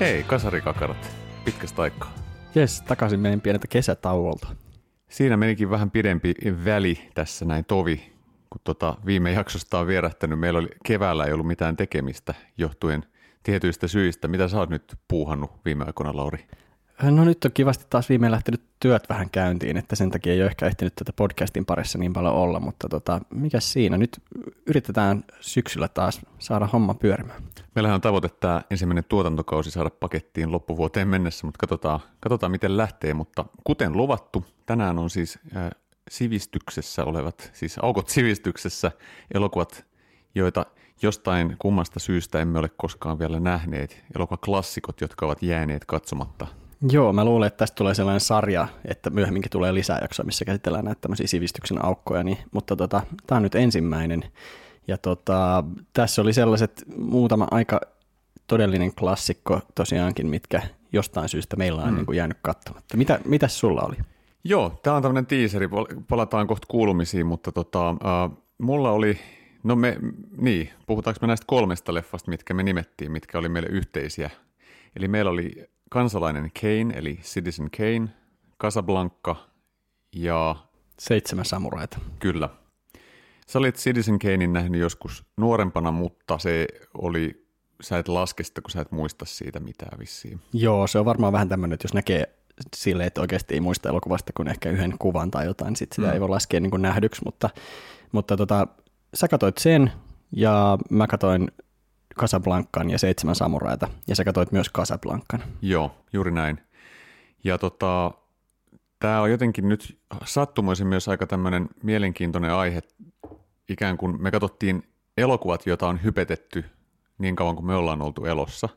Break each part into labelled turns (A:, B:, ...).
A: Hei, kasarikakarat. Pitkästä aikaa.
B: Jes, takaisin meidän pieneltä kesätauolta.
A: Siinä menikin vähän pidempi väli tässä näin tovi, kun tota viime jaksosta on vierähtänyt. Meillä oli keväällä ei ollut mitään tekemistä johtuen tietyistä syistä. Mitä sä oot nyt puuhannut viime aikoina, Lauri?
B: No nyt on kivasti taas viimein lähtenyt työt vähän käyntiin, että sen takia ei ole ehkä ehtinyt tätä podcastin parissa niin paljon olla, mutta tota, mikä siinä? Nyt yritetään syksyllä taas saada homma pyörimään.
A: Meillähän on tavoite tämä ensimmäinen tuotantokausi saada pakettiin loppuvuoteen mennessä, mutta katsotaan, katsotaan miten lähtee. Mutta kuten luvattu, tänään on siis äh, sivistyksessä olevat, siis aukot sivistyksessä elokuvat, joita jostain kummasta syystä emme ole koskaan vielä nähneet. Elokuvaklassikot, jotka ovat jääneet katsomatta
B: Joo, mä luulen, että tästä tulee sellainen sarja, että myöhemminkin tulee lisää jaksoja, missä käsitellään näitä tämmöisiä sivistyksen aukkoja, niin, mutta tota, tämä on nyt ensimmäinen. Ja tota, tässä oli sellaiset muutama aika todellinen klassikko tosiaankin, mitkä jostain syystä meillä on mm. niin kuin jäänyt katsomatta. Mitä, mitäs sulla oli?
A: Joo, tämä on tämmöinen tiiseri, palataan kohta kuulumisiin, mutta tota, äh, mulla oli, no me, niin, puhutaanko me näistä kolmesta leffasta, mitkä me nimettiin, mitkä oli meille yhteisiä. Eli meillä oli kansalainen Kane, eli Citizen Kane, Casablanca ja...
B: Seitsemän samuraita.
A: Kyllä. Sä olit Citizen Kanein nähnyt joskus nuorempana, mutta se oli, sä et laske sitä, kun sä et muista siitä mitään vissiin.
B: Joo, se on varmaan vähän tämmöinen, että jos näkee sille, että oikeasti ei muista elokuvasta kuin ehkä yhden kuvan tai jotain, niin sit sitä mm. ei voi laskea niin kuin nähdyksi, mutta, mutta tota, sä katsoit sen ja mä katsoin Casablancan ja Seitsemän samuraita, ja sä katsoit myös Casablancan.
A: Joo, juuri näin. Ja tota, tämä on jotenkin nyt sattumoisin myös aika tämmöinen mielenkiintoinen aihe, ikään kuin me katsottiin elokuvat, joita on hypetetty niin kauan kuin me ollaan oltu elossa.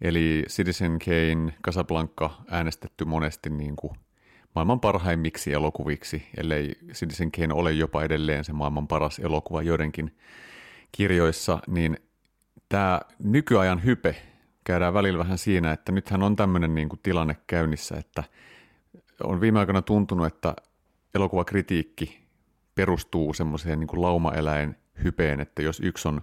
A: Eli Citizen Kane, Casablanca äänestetty monesti niin kuin maailman parhaimmiksi elokuviksi, ellei Citizen Kane ole jopa edelleen se maailman paras elokuva joidenkin kirjoissa, niin tämä nykyajan hype käydään välillä vähän siinä, että nythän on tämmöinen niin kuin tilanne käynnissä, että on viime aikoina tuntunut, että elokuvakritiikki perustuu semmoiseen niin laumaeläin hypeen, että jos yksi on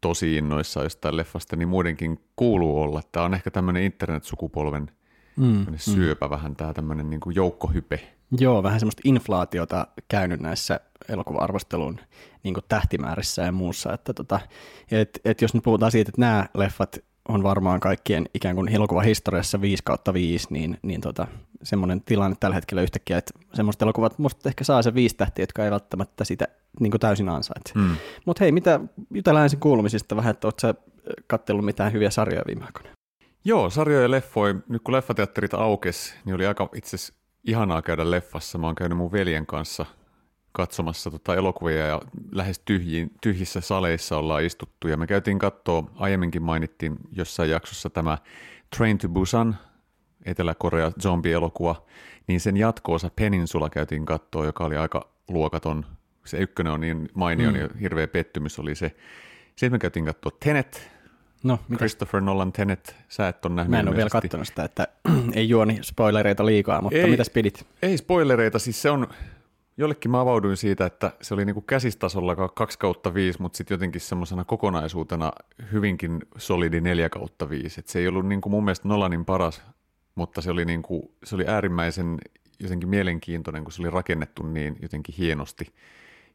A: tosi innoissa jostain leffasta, niin muidenkin kuuluu olla. Tämä on ehkä tämmöinen internet-sukupolven mm, syöpä mm. vähän, tämä tämmöinen niin joukkohype.
B: Joo, vähän semmoista inflaatiota käynyt näissä elokuva-arvostelun niin tähtimäärissä ja muussa. Että tota, et, et jos nyt puhutaan siitä, että nämä leffat on varmaan kaikkien ikään kuin elokuvahistoriassa 5 kautta 5, niin, niin tota, semmoinen tilanne tällä hetkellä yhtäkkiä, että semmoiset elokuvat musta ehkä saa se viisi tähtiä, jotka ei välttämättä sitä niin kuin täysin ansaitse. Mm. Mutta hei, mitä jutellaan ensin kuulumisista vähän, että ootko sä kattellut mitään hyviä sarjoja viime aikoina?
A: Joo, sarjoja ja leffoja. Nyt kun leffateatterit aukes, niin oli aika itse ihanaa käydä leffassa. Mä oon käynyt mun veljen kanssa katsomassa tota elokuvia ja lähes tyhjiin, tyhjissä saleissa ollaan istuttu. Ja me käytiin katsoa, aiemminkin mainittiin jossain jaksossa tämä Train to Busan, Etelä-Korea zombie-elokuva, niin sen jatko-osa Peninsula käytiin katsoa, joka oli aika luokaton. Se ykkönen on niin mainio, mm. niin hirveä pettymys oli se. Sitten me käytiin katsoa Tenet, No, mitä? Christopher Nolan Tenet, sä et ole nähnyt
B: Mä en ole vielä katsonut sitä, että ei juoni spoilereita liikaa, mutta ei, mitäs pidit?
A: Ei spoilereita, siis se on, jollekin mä avauduin siitä, että se oli niinku käsistasolla 2 kautta 5, mutta sitten jotenkin semmoisena kokonaisuutena hyvinkin solidi 4 kautta 5. Et se ei ollut niinku mun mielestä Nolanin paras, mutta se oli, niinku, se oli äärimmäisen jotenkin mielenkiintoinen, kun se oli rakennettu niin jotenkin hienosti.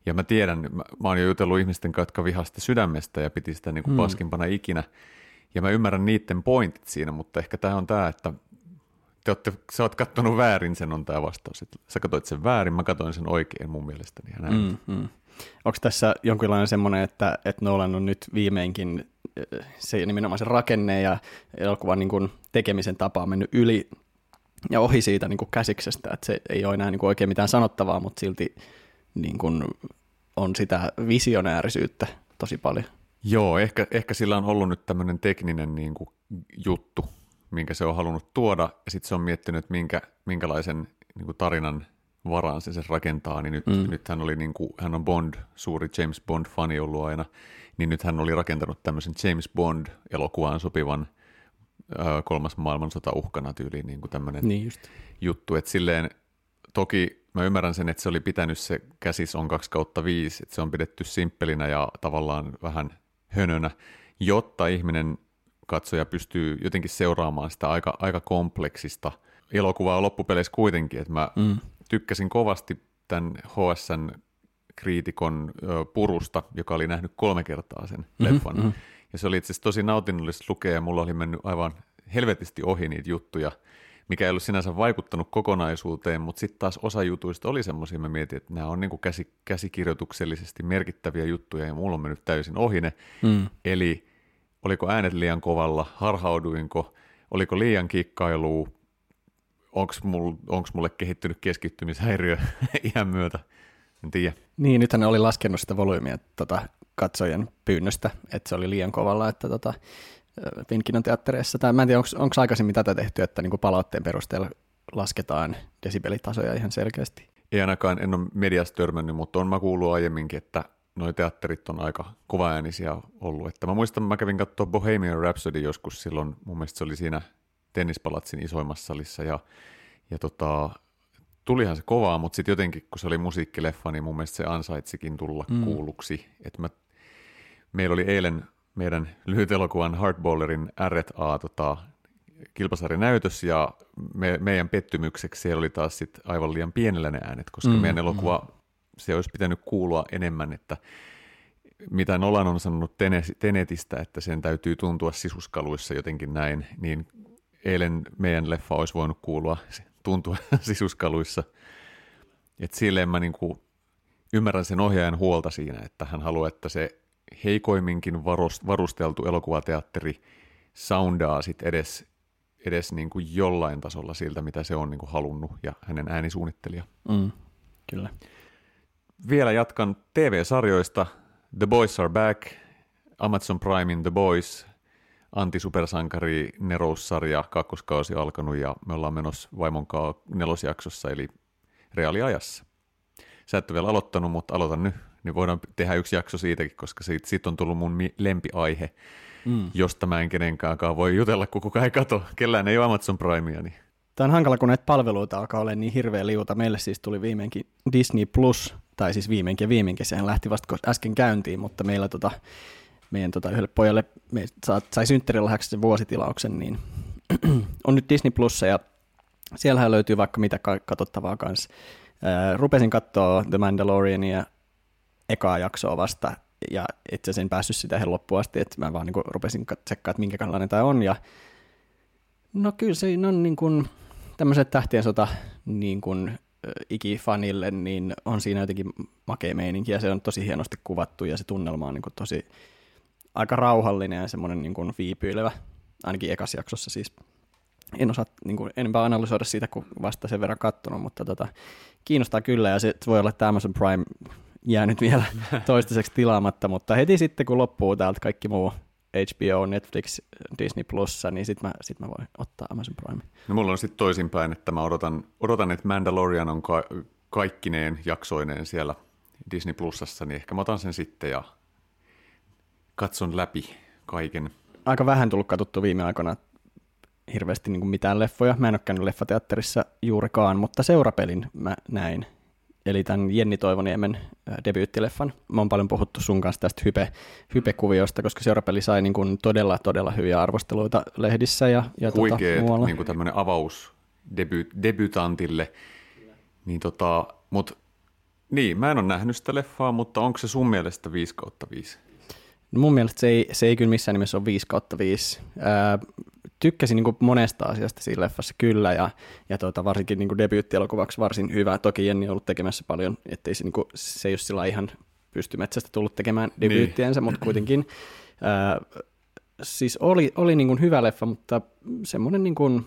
A: Ja mä tiedän, mä, mä oon jo jutellut ihmisten kanssa, jotka vihasti sydämestä ja piti sitä niin kuin mm. paskimpana ikinä. Ja mä ymmärrän niiden pointit siinä, mutta ehkä tämä on tämä, että te olette, sä oot kattonut väärin, sen on tämä vastaus. Että sä katsoit sen väärin, mä katsoin sen oikein mun mielestäni. Ja näin. Mm, mm.
B: Onko tässä jonkinlainen semmoinen, että, että Nolan on nyt viimeinkin eh, se nimenomaan se rakenne ja elokuvan niin kuin tekemisen tapa on mennyt yli ja ohi siitä niin kuin käsiksestä, että se ei ole enää niin kuin oikein mitään sanottavaa, mutta silti niin kuin on sitä visionäärisyyttä tosi paljon.
A: Joo, ehkä, ehkä sillä on ollut nyt tämmöinen tekninen niin kuin juttu, minkä se on halunnut tuoda, ja sitten se on miettinyt, minkä, minkälaisen niin kuin tarinan varaan se, se rakentaa, niin nyt, mm. nyt hän, oli niin kuin, hän on Bond, suuri James Bond-fani ollut aina, niin nyt hän oli rakentanut tämmöisen James Bond-elokuvaan sopivan äh, kolmas maailmansota uhkana tyyliin niin kuin tämmöinen niin juttu, että silleen toki mä ymmärrän sen, että se oli pitänyt se käsis on 2 kautta 5, että se on pidetty simppelinä ja tavallaan vähän hönönä, jotta ihminen katsoja pystyy jotenkin seuraamaan sitä aika, aika kompleksista elokuvaa loppupeleissä kuitenkin, että mä mm. tykkäsin kovasti tämän HSN kriitikon purusta, joka oli nähnyt kolme kertaa sen mm-hmm, leffan. Mm-hmm. Ja se oli itse asiassa tosi nautinnollista lukea ja mulla oli mennyt aivan helvetisti ohi niitä juttuja, mikä ei ollut sinänsä vaikuttanut kokonaisuuteen, mutta sitten taas osa jutuista oli semmoisia, mä mietin, että nämä on niinku käsi, käsikirjoituksellisesti merkittäviä juttuja ja mulla on mennyt täysin ohi ne. Mm. Eli oliko äänet liian kovalla, harhauduinko, oliko liian kikkailua, onko mul, mulle kehittynyt keskittymishäiriö iän myötä, en tiedä.
B: Niin, nythän ne oli laskenut sitä volyymia tota, katsojien pyynnöstä, että se oli liian kovalla, että tota, Finkinon teattereissa, tai mä en tiedä, onko aikaisemmin tätä tehty, että niin kuin palautteen perusteella lasketaan desibelitasoja ihan selkeästi?
A: Ei ainakaan, en ole mediasta törmännyt, mutta on mä kuullut aiemminkin, että noi teatterit on aika kovaäänisiä ollut. Että mä muistan, mä kävin katsoa Bohemian Rhapsody joskus silloin, mun mielestä se oli siinä tennispalatsin isoimmassa salissa, ja, ja tota, tulihan se kovaa, mutta sitten jotenkin, kun se oli musiikkileffa, niin mun mielestä se ansaitsikin tulla mm. kuulluksi. Et mä, meillä oli eilen meidän lyhyt elokuvan Hardballerin R&A tota, kilpasarinäytös ja me, meidän pettymykseksi siellä oli taas sit aivan liian pienellä ne äänet, koska mm, meidän elokuva, mm. Se olisi pitänyt kuulua enemmän, että mitä Nolan on sanonut Tenetistä, että sen täytyy tuntua sisuskaluissa jotenkin näin, niin eilen meidän leffa olisi voinut kuulua, tuntua sisuskaluissa. Et silleen mä niinku ymmärrän sen ohjaajan huolta siinä, että hän haluaa, että se heikoimminkin varusteltu elokuvateatteri soundaa sit edes, edes niin kuin jollain tasolla siltä, mitä se on niin kuin halunnut ja hänen äänisuunnittelija.
B: Mm, kyllä.
A: Vielä jatkan TV-sarjoista. The Boys Are Back, Amazon Primein The Boys, antisupersankari Nerous-sarja, kakkoskausi alkanut ja me ollaan menossa vaimon nelosjaksossa eli reaaliajassa. Sä et ole vielä aloittanut, mutta aloitan nyt niin voidaan tehdä yksi jakso siitäkin, koska siitä, siitä on tullut mun lempiaihe, mm. josta mä en kenenkään voi jutella, kun kukaan ei kato. Kellään ei ole Amazon Primea. Niin.
B: Tämä on hankala, kun näitä palveluita alkaa olla niin hirveä liuta. Meille siis tuli viimeinkin Disney Plus, tai siis viimeinkin ja viimeinkin, sehän lähti vasta äsken käyntiin, mutta meillä tota, meidän tota, yhdelle pojalle me sai synttärilahjaksi sen vuositilauksen, niin on nyt Disney Plus ja siellähän löytyy vaikka mitä katsottavaa kanssa. Rupesin katsoa The Mandaloriania ekaa jaksoa vasta, ja itse asiassa en päässyt sitä ihan loppuun asti, että mä vaan niin kuin rupesin tsekkaamaan, että minkä kallainen tämä on, ja no kyllä se on niin kuin, tämmöiset tähtien sota niin kuin, ikifanille, niin on siinä jotenkin makea meininki, ja se on tosi hienosti kuvattu, ja se tunnelma on niin kuin tosi aika rauhallinen ja semmoinen niin kuin viipyilevä, ainakin ekas jaksossa siis. En osaa niin kuin, enempää analysoida siitä, kun vasta sen verran kattonut, mutta tota, kiinnostaa kyllä, ja se voi olla, että Amazon Prime jäänyt vielä toistaiseksi tilaamatta, mutta heti sitten kun loppuu täältä kaikki muu HBO, Netflix, Disney Plussa, niin sitten mä, sit mä voin ottaa Amazon Prime.
A: No mulla on sitten toisinpäin, että mä odotan, odotan että Mandalorian on ka- kaikkineen jaksoineen siellä Disney Plusassa, niin ehkä mä otan sen sitten ja katson läpi kaiken.
B: Aika vähän tullut katsottu viime aikoina hirveästi niin kuin mitään leffoja. Mä en ole käynyt leffateatterissa juurikaan, mutta seurapelin mä näin eli tämän Jenni Toivoniemen debyyttileffan. Mä oon paljon puhuttu sun kanssa tästä hype, hype-kuviosta, koska seurapeli sai niin kuin todella, todella hyviä arvosteluita lehdissä ja, ja
A: Huikeet, tota, muualla. niin kuin tämmöinen avaus deby, debutantille. Niin tota, mut, niin, mä en ole nähnyt sitä leffaa, mutta onko se sun mielestä 5 kautta 5?
B: No mun mielestä se ei, se ei kyllä missään nimessä ole 5 kautta 5. Ää, tykkäsin niin kuin monesta asiasta siinä leffassa kyllä, ja, ja tuota, varsinkin niin debyyttielokuvaksi varsin hyvä. Toki Jenni on ollut tekemässä paljon, ettei se, niin kuin, se ei ole sillä ihan pystymetsästä tullut tekemään niin. debyyttiensä, niin. mutta kuitenkin ää, siis oli, oli niin kuin hyvä leffa, mutta semmoinen niin kuin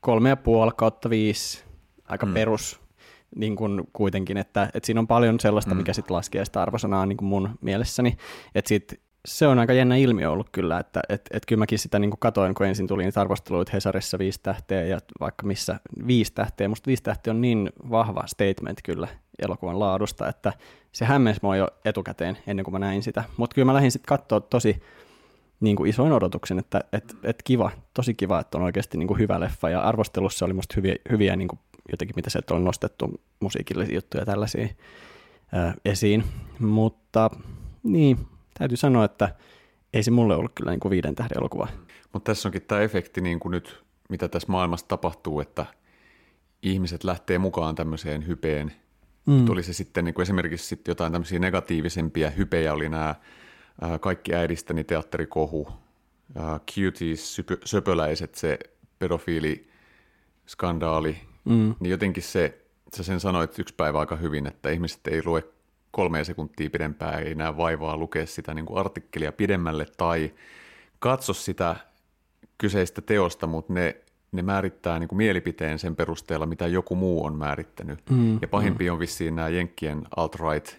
B: kolme ja puoli kautta viisi, aika hmm. perus niin kuin kuitenkin, että, että siinä on paljon sellaista, hmm. mikä sitten laskee sitä arvosanaa niin kuin mun mielessäni, että sitten se on aika jännä ilmiö ollut kyllä, että et, et kyllä mäkin sitä niin katoin, kun ensin tuli niitä arvosteluita Hesarissa viisi tähteä ja vaikka missä viisi tähteä. Musta viisi tähteä on niin vahva statement kyllä elokuvan laadusta, että se hämmensi mua jo etukäteen ennen kuin mä näin sitä. Mutta kyllä mä lähdin sitten katsoa tosi niin kuin isoin odotuksen, että et, et kiva, tosi kiva, että on oikeasti niin kuin hyvä leffa ja arvostelussa oli musta hyviä, hyviä niin kuin jotenkin, mitä sieltä on nostettu musiikillisia juttuja tällaisia ää, esiin. Mutta niin, täytyy sanoa, että ei se mulle ollut kyllä niin kuin viiden tähden elokuva.
A: Mutta tässä onkin tämä efekti niin kuin nyt, mitä tässä maailmassa tapahtuu, että ihmiset lähtee mukaan tämmöiseen hypeen. Mm. Tuli se sitten niin kuin esimerkiksi sitten jotain tämmöisiä negatiivisempia hypejä, oli nämä ää, kaikki äidistäni teatterikohu, ää, cuties, söpöläiset, se pedofiiliskandaali, mm. niin jotenkin se, sä sen sanoit yksi päivä aika hyvin, että ihmiset ei lue kolme sekuntia pidempään, ei enää vaivaa lukea sitä niin kuin artikkelia pidemmälle tai katso sitä kyseistä teosta, mutta ne, ne määrittää niin kuin mielipiteen sen perusteella, mitä joku muu on määrittänyt. Mm, ja pahimpi mm. on vissiin nämä Jenkkien alt-right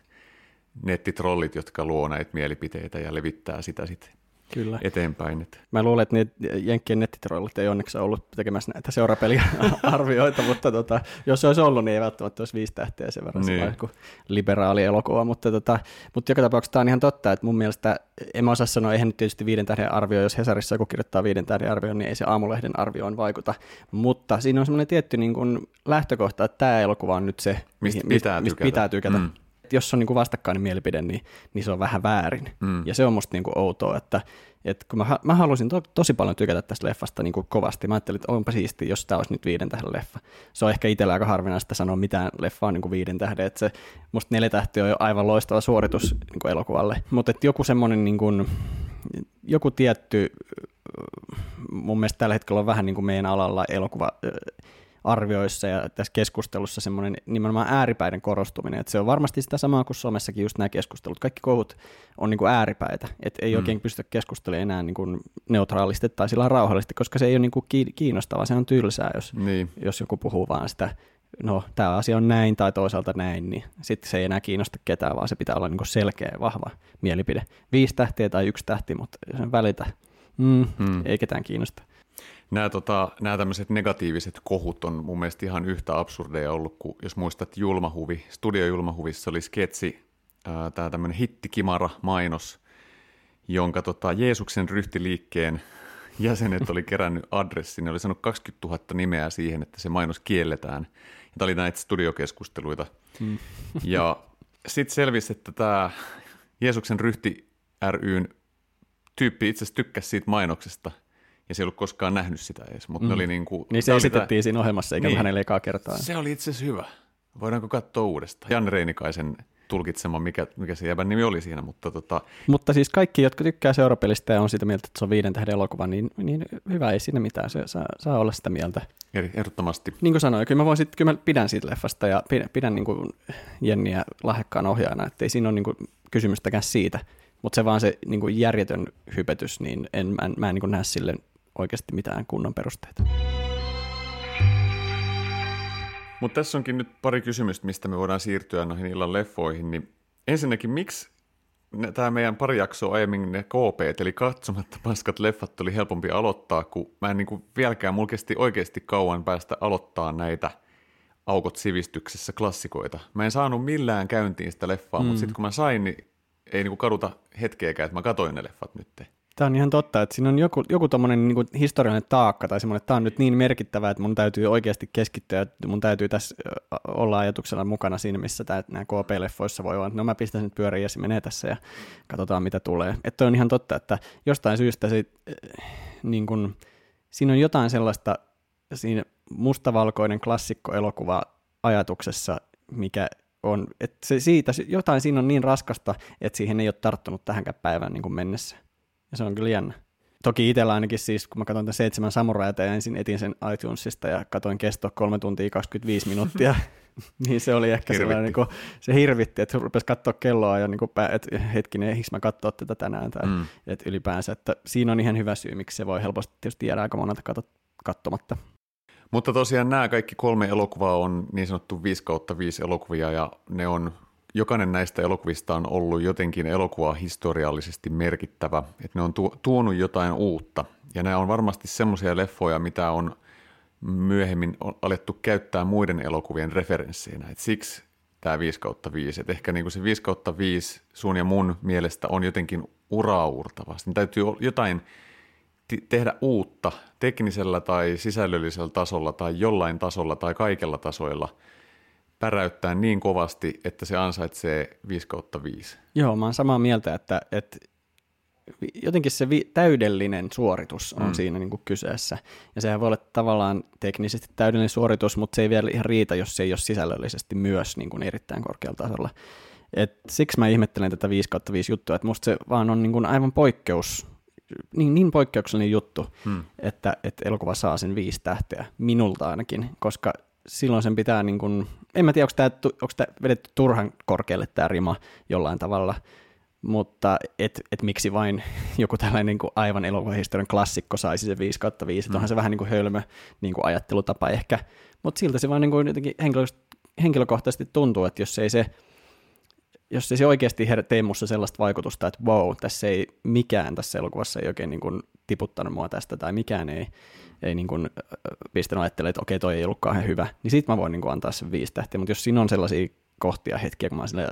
A: nettitrollit, jotka luo näitä mielipiteitä ja levittää sitä sitten Kyllä. eteenpäin.
B: Mä luulen, että niitä Jenkkien nettitrollit ei onneksi ollut tekemässä näitä seurapeliarvioita, mutta tota, jos se olisi ollut, niin ei välttämättä olisi viisi tähteä sen verran niin. kuin liberaali elokuva. Mutta, tota, mutta joka tapauksessa tämä on ihan totta, että mun mielestä, en mä osaa sanoa, eihän nyt tietysti viiden tähden arvio, jos Hesarissa joku kirjoittaa viiden tähden arvio, niin ei se aamulehden arvioon vaikuta. Mutta siinä on semmoinen tietty niin kuin lähtökohta, että tämä elokuva on nyt se,
A: mistä pitää, mistä
B: pitää tykätä. Mm jos on niin kuin vastakkainen mielipide, niin, niin se on vähän väärin. Mm. Ja se on musta niin kuin outoa, että, että kun mä, mä halusin to, tosi paljon tykätä tästä leffasta niin kuin kovasti. Mä ajattelin, että onpa siisti, jos tämä olisi nyt viiden tähden leffa. Se on ehkä itsellä aika harvinaista sanoa mitään leffaa niin kuin viiden tähden. Että se, musta neljä tähtiä on jo aivan loistava suoritus niin kuin elokuvalle. Mutta joku semmoinen niin kuin, joku tietty, mun mielestä tällä hetkellä on vähän niin kuin meidän alalla elokuva arvioissa ja tässä keskustelussa semmoinen nimenomaan ääripäiden korostuminen, että se on varmasti sitä samaa kuin Suomessakin just nämä keskustelut. Kaikki kohut on niin kuin ääripäitä, että ei mm. oikein pystytä keskustelemaan enää niin kuin neutraalisti tai sillä rauhallisesti, koska se ei ole niin kuin kiinnostavaa, se on tylsää, jos, niin. jos joku puhuu vaan sitä no tämä asia on näin tai toisaalta näin, niin sitten se ei enää kiinnosta ketään, vaan se pitää olla niin selkeä, vahva mielipide. Viisi tähtiä tai yksi tähti, mutta sen välitä, mm, mm. ei ketään kiinnosta
A: nämä, tota, nämä tämmöiset negatiiviset kohut on mun mielestä ihan yhtä absurdeja ollut, kuin jos muistat Julmahuvi, Studio Julmahuvissa oli sketsi, tämä tämmöinen hittikimara-mainos, jonka tota, Jeesuksen ryhtiliikkeen jäsenet oli kerännyt adressin, ne oli sanonut 20 000 nimeä siihen, että se mainos kielletään. Ja tämä oli näitä studiokeskusteluita. Hmm. Ja sitten selvisi, että tämä Jeesuksen ryhti ryn tyyppi itse asiassa tykkäsi siitä mainoksesta – ja se ei ollut koskaan nähnyt sitä edes. Mutta mm. oli niin, kuin,
B: niin se esitettiin tämä... siinä ohjelmassa, eikä niin, hänelle ekaa kertaa.
A: Se oli itse asiassa hyvä. Voidaanko katsoa uudestaan? Jan Reinikaisen tulkitsema, mikä, mikä se jäbän nimi oli siinä. Mutta, tota...
B: mutta siis kaikki, jotka tykkää seurapelistä ja on sitä mieltä, että se on viiden tähden elokuva, niin, niin hyvä, ei siinä mitään. Se saa, saa olla sitä mieltä.
A: Eri, ehdottomasti.
B: Niin kuin sanoin, kyllä mä, voisin, kyllä mä pidän siitä leffasta ja pidän, pidän niin kuin Jenniä lahjakkaan ohjaajana, että ei siinä ole niin kuin kysymystäkään siitä. Mutta se vaan se niin kuin järjetön hypetys, niin en, mä en, mä en niin kuin näe sille oikeasti mitään kunnon perusteita.
A: Mutta tässä onkin nyt pari kysymystä, mistä me voidaan siirtyä noihin illan leffoihin. Niin ensinnäkin, miksi tämä meidän pari jaksoa aiemmin ne KP, eli katsomatta paskat leffat, oli helpompi aloittaa, kun mä en niin kuin vieläkään, mulla kesti oikeasti kauan päästä aloittaa näitä aukot sivistyksessä klassikoita. Mä en saanut millään käyntiin sitä leffaa, mm. mutta sitten kun mä sain, niin ei niin kuin kaduta hetkeäkään, että mä katoin ne leffat nyt.
B: Tämä on ihan totta, että siinä on joku, joku tommonen niin historiallinen taakka tai semmoinen, että tämä on nyt niin merkittävä, että mun täytyy oikeasti keskittyä, että mun täytyy tässä olla ajatuksella mukana siinä, missä tämä, nämä KP-leffoissa voi olla, että no mä pistän nyt pyöriin ja se menee tässä ja katsotaan mitä tulee. Että on ihan totta, että jostain syystä se, niin kuin, siinä on jotain sellaista siinä mustavalkoinen klassikko-elokuva ajatuksessa, mikä on, että se siitä, jotain siinä on niin raskasta, että siihen ei ole tarttunut tähänkään päivään niin mennessä. Ja se on kyllä jännä. Toki itsellä ainakin siis, kun mä katsoin tämän seitsemän samuraita ja ensin etin sen iTunesista ja katsoin kesto 3 tuntia 25 minuuttia, niin se oli ehkä hirvitti. sellainen, niin kuin, se hirvitti, että rupesi katsoa kelloa ja niin kuin, että hetkinen, eikö mä katsoa tätä tänään tai mm. että ylipäänsä, että siinä on ihan hyvä syy, miksi se voi helposti tietysti jäädä aika monelta katsomatta.
A: Mutta tosiaan nämä kaikki kolme elokuvaa on niin sanottu 5 kautta 5 elokuvia ja ne on jokainen näistä elokuvista on ollut jotenkin elokuvaa historiallisesti merkittävä, että ne on tuonut jotain uutta. Ja nämä on varmasti semmoisia leffoja, mitä on myöhemmin alettu käyttää muiden elokuvien referensseinä. Et siksi tämä 5 kautta 5. Et ehkä niinku se 5 kautta 5 sun ja mun mielestä on jotenkin uraurtava. Siinä täytyy jotain tehdä uutta teknisellä tai sisällöllisellä tasolla tai jollain tasolla tai kaikella tasoilla – päräyttää niin kovasti, että se ansaitsee 5 kautta 5.
B: Joo, mä oon samaa mieltä, että, että jotenkin se vi- täydellinen suoritus on mm. siinä niin kuin kyseessä. Ja sehän voi olla tavallaan teknisesti täydellinen suoritus, mutta se ei vielä ihan riitä, jos se ei ole sisällöllisesti myös niin kuin erittäin korkealla tasolla. Et siksi mä ihmettelen tätä 5 5 juttua, että musta se vaan on niin kuin aivan poikkeus, niin, niin poikkeuksellinen juttu, hmm. että, että elokuva saa sen viisi tähteä, minulta ainakin, koska silloin sen pitää, niin kuin, en mä tiedä, onko tämä, onko tämä vedetty turhan korkealle tämä rima jollain tavalla, mutta et, et miksi vain joku tällainen niin kuin aivan elokuvahistorian klassikko saisi se 5 kautta 5, mm. onhan se vähän niin kuin hölmö niin kuin ajattelutapa ehkä, mutta siltä se vaan niin kuin jotenkin henkilökohtaisesti tuntuu, että jos ei se jos se oikeasti tee musta sellaista vaikutusta, että wow, tässä ei mikään tässä elokuvassa ei oikein niin kuin tiputtanut mua tästä tai mikään ei, ei niin kuin pistänyt ajattelemaan, että okei, toi ei ollut kauhean hyvä, niin sit mä voin niin kuin antaa sen viisi tähtiä, mutta jos siinä on sellaisia kohtia, hetkiä, kun mä oon silleen,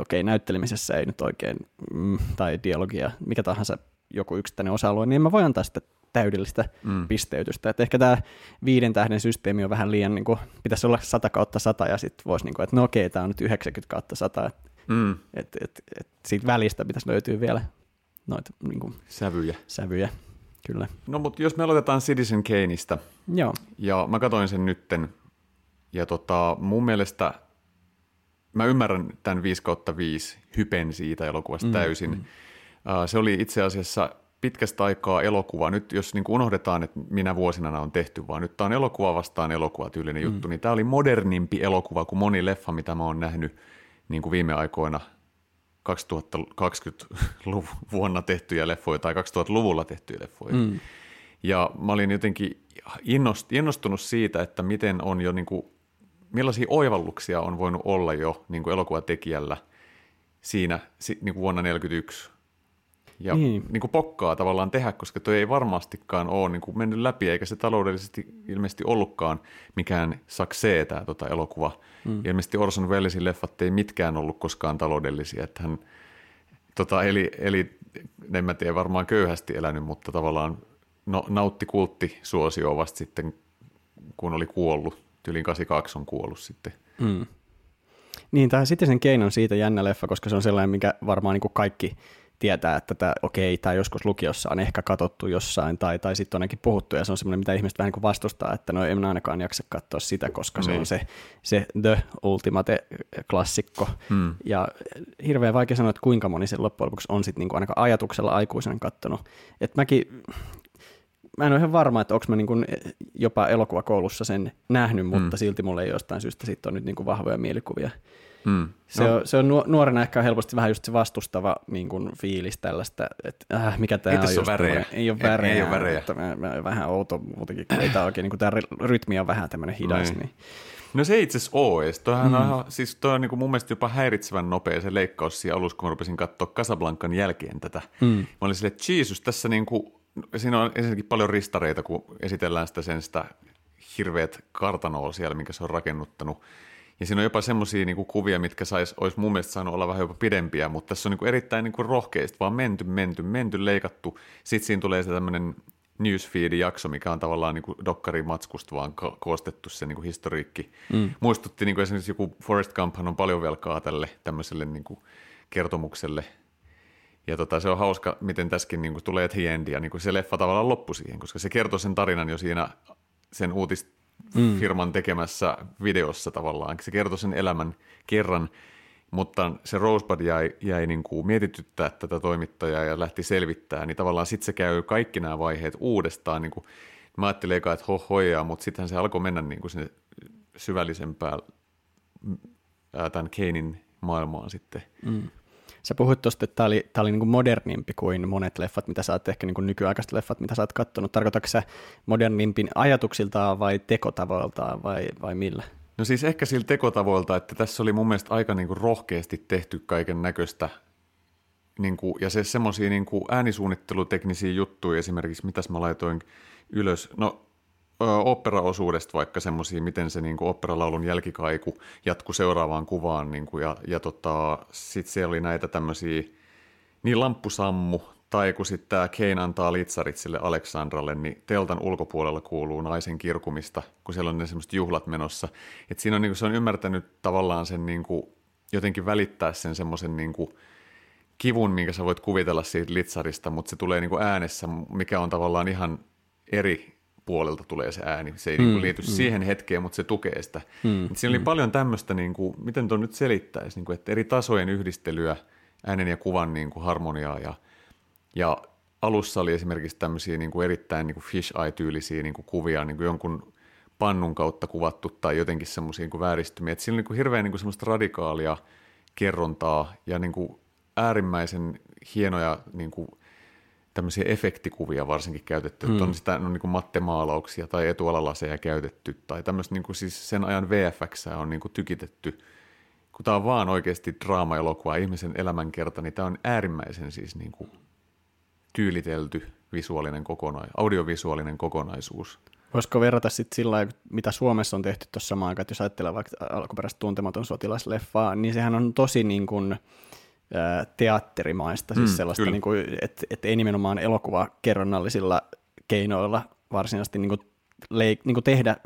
B: okei, näyttelemisessä ei nyt oikein, mm, tai dialogia, mikä tahansa joku yksittäinen osa-alue, niin mä voin antaa sitä täydellistä mm. pisteytystä. Et ehkä tämä viiden tähden systeemi on vähän liian, niin kuin, pitäisi olla 100 kautta 100 ja sitten voisi, niin kuin, että no okei, tämä on nyt 90 kautta 100. Et, mm. et, et, et siitä välistä pitäisi löytyä vielä noita niin kuin,
A: sävyjä.
B: sävyjä. Kyllä.
A: No mutta jos me aloitetaan Citizen Kaneista,
B: Joo.
A: ja mä katsoin sen nytten, ja tota, mun mielestä mä ymmärrän tämän 5 kautta 5 hypen siitä elokuvasta mm, täysin. Mm. Uh, se oli itse asiassa pitkästä aikaa elokuva, nyt jos niin unohdetaan, että minä vuosina nämä on tehty, vaan nyt tämä on elokuva vastaan elokuva tyylinen mm. juttu, niin tämä oli modernimpi elokuva kuin moni leffa, mitä mä oon nähnyt niin kuin viime aikoina 2020 vuonna tehtyjä leffoja tai 2000-luvulla tehtyjä leffoja. Mm. Ja mä olin jotenkin innostunut siitä, että miten on jo, niin kuin, millaisia oivalluksia on voinut olla jo niin kuin elokuvatekijällä siinä niin kuin vuonna 1941 ja niin. Niin kuin pokkaa tavallaan tehdä, koska tuo ei varmastikaan ole niin kuin mennyt läpi, eikä se taloudellisesti ilmeisesti ollutkaan mikään saksee tämä tota elokuva. Mm. ilmeisesti Orson Wellesin leffat ei mitkään ollut koskaan taloudellisia, että hän tota, eli, eli en mä tiedä, varmaan köyhästi elänyt, mutta tavallaan no, nautti kultti suosio vasta sitten, kun oli kuollut. Tyylin 82 on kuollut sitten. Mm.
B: Niin, tämä sitten sen keinon siitä jännä leffa, koska se on sellainen, mikä varmaan niin kuin kaikki tietää, että tämä, okei, tämä joskus lukiossa on ehkä katsottu jossain, tai, tai sitten on ainakin puhuttu, ja se on semmoinen, mitä ihmiset vähän niin kuin vastustaa, että no en ainakaan jaksa katsoa sitä, koska se on niin. se, se the ultimate klassikko, hmm. ja hirveän vaikea sanoa, että kuinka moni sen loppujen lopuksi on sitten niin kuin ainakaan ajatuksella aikuisena kattonut. että mäkin mä en ole ihan varma, että onko mä niin kuin jopa elokuvakoulussa sen nähnyt, mutta hmm. silti mulle ei jostain syystä sitten on nyt niin kuin vahvoja mielikuvia Mm. Se, no. on, se on nuorena ehkä helposti vähän just se vastustava niin kuin fiilis tällaista, että äh, mikä tämä on.
A: Just
B: värejä.
A: Ei ole värejä. Ei, ei ole värejä.
B: Että mä, mä, vähän outo muutenkin, kun ei tämä oikein, niin tämä rytmi on vähän tämmöinen hidas. Niin. niin.
A: No se ei itse asiassa ole edes. Toihan mm. on, siis toi on niin kuin mun mielestä jopa häiritsevän nopea se leikkaus siinä alussa, kun mä rupesin katsoa Casablancan jälkeen tätä. Mm. Mä olin silleen, että Jesus, tässä niin kuin, siinä on ensinnäkin paljon ristareita, kun esitellään sitä sen sitä hirveät kartanoa siellä, minkä se on rakennuttanut. Ja siinä on jopa semmoisia niinku kuvia, mitkä sais, olisi mun mielestä saanut olla vähän jopa pidempiä, mutta tässä on niinku erittäin niinku rohkeasti vaan menty, menty, menty, leikattu. Sitten siinä tulee se tämmöinen newsfeed-jakso, mikä on tavallaan niinku dokkarimatskusta vaan ko- koostettu se niinku historiikki. Mm. Muistutti niinku esimerkiksi joku Forest Gump on paljon velkaa tälle tämmöiselle niinku kertomukselle. Ja tota, se on hauska, miten tässäkin niinku tulee the end, ja niinku se leffa tavallaan loppu siihen, koska se kertoo sen tarinan jo siinä sen uutis, mm. firman tekemässä videossa tavallaan. Se kertoi sen elämän kerran, mutta se Rosebud jäi, jäi niin kuin mietityttää tätä toimittajaa ja lähti selvittämään, niin tavallaan sitten se käy kaikki nämä vaiheet uudestaan. Niin kuin, mä ajattelin eka, että hohojaa, mutta sittenhän se alkoi mennä niin kuin sinne syvällisempään tämän Keinin maailmaan sitten. Mm.
B: Sä puhuit tuosta, että tämä oli, tää oli niinku modernimpi kuin monet leffat, mitä sä oot ehkä niinku nykyaikaiset leffat, mitä sä oot kattonut. Tarkoitatko sä modernimpin ajatuksiltaan vai tekotavoiltaan vai, vai millä?
A: No siis ehkä sillä tekotavoilta, että tässä oli mun mielestä aika niinku rohkeasti tehty kaiken näköistä niinku, ja se semmoisia niinku äänisuunnitteluteknisiä juttuja esimerkiksi, mitäs mä laitoin ylös. No operaosuudesta vaikka semmoisia, miten se niin operalaulun jälkikaiku jatkuu seuraavaan kuvaan. Niin kuin, ja ja tota, sitten siellä oli näitä tämmöisiä, niin lamppusammu, tai kun sitten tämä Kein antaa litsarit sille Aleksandralle, niin teltan ulkopuolella kuuluu naisen kirkumista, kun siellä on ne semmoiset juhlat menossa. Et siinä on, niin kuin, se on ymmärtänyt tavallaan sen niin kuin, jotenkin välittää sen semmoisen niin kuin, kivun, minkä sä voit kuvitella siitä litsarista, mutta se tulee niin kuin äänessä, mikä on tavallaan ihan eri puolelta tulee se ääni. Se ei mm, niin liity mm. siihen hetkeen, mutta se tukee sitä. Mm, Siinä oli mm. paljon tämmöistä, niin kuin, miten tuon nyt selittäisi, niin kuin, että eri tasojen yhdistelyä, äänen ja kuvan niin kuin harmoniaa ja, ja alussa oli esimerkiksi tämmöisiä niin kuin erittäin niin kuin fish eye-tyylisiä niin kuin kuvia, niin kuin jonkun pannun kautta kuvattu tai jotenkin semmoisia niin vääristymiä. Et siinä oli niin kuin hirveän niin kuin semmoista radikaalia kerrontaa ja niin kuin äärimmäisen hienoja niin kuin tämmöisiä efektikuvia varsinkin käytetty, mm. on sitä no, niin kuin mattemaalauksia tai etualalaseja käytetty tai tämmöistä niin kuin siis sen ajan VFX on niin kuin tykitetty, kun tämä on vaan oikeasti draama-elokuva, ihmisen elämänkerta, niin tämä on äärimmäisen siis niin kuin tyylitelty visuaalinen kokonais, audiovisuaalinen kokonaisuus.
B: Voisiko verrata sitten sillä mitä Suomessa on tehty tuossa samaan aikaan, että jos ajattelee vaikka alkuperäistä tuntematon sotilasleffaa, niin sehän on tosi niin kuin, teatterimaista, siis mm, sellaista, niin kuin, että, että ei nimenomaan elokuvakerronnallisilla keinoilla varsinaisesti niin kuin, leik, niin kuin tehdä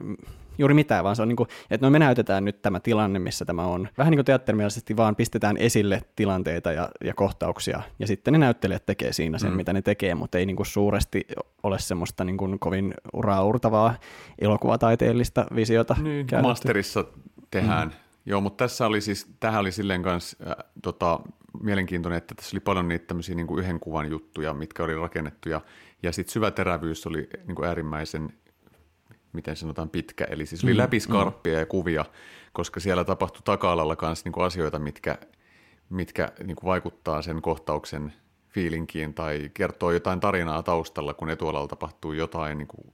B: juuri mitään, vaan se on niin kuin, että no me näytetään nyt tämä tilanne, missä tämä on. Vähän niin kuin teatterimielisesti vaan pistetään esille tilanteita ja, ja kohtauksia, ja sitten ne näyttelijät tekee siinä sen, mm. mitä ne tekee, mutta ei niin kuin suuresti ole semmoista niin kuin kovin uraurtavaa elokuvataiteellista visiota.
A: Niin, masterissa tehdään. Mm. Joo, mutta tässä oli siis, tähän oli silleen kanssa äh, tota, mielenkiintoinen, että tässä oli paljon niitä tämmöisiä niin kuin yhden kuvan juttuja, mitkä oli rakennettu, ja, ja sitten syväterävyys oli niin kuin äärimmäisen miten sanotaan, pitkä. Eli siis oli mm, läpiskarppia mm. ja kuvia, koska siellä tapahtui taka-alalla kanssa niin kuin asioita, mitkä, mitkä niin kuin vaikuttaa sen kohtauksen fiilinkiin tai kertoo jotain tarinaa taustalla, kun etualalla tapahtuu jotain niin kuin,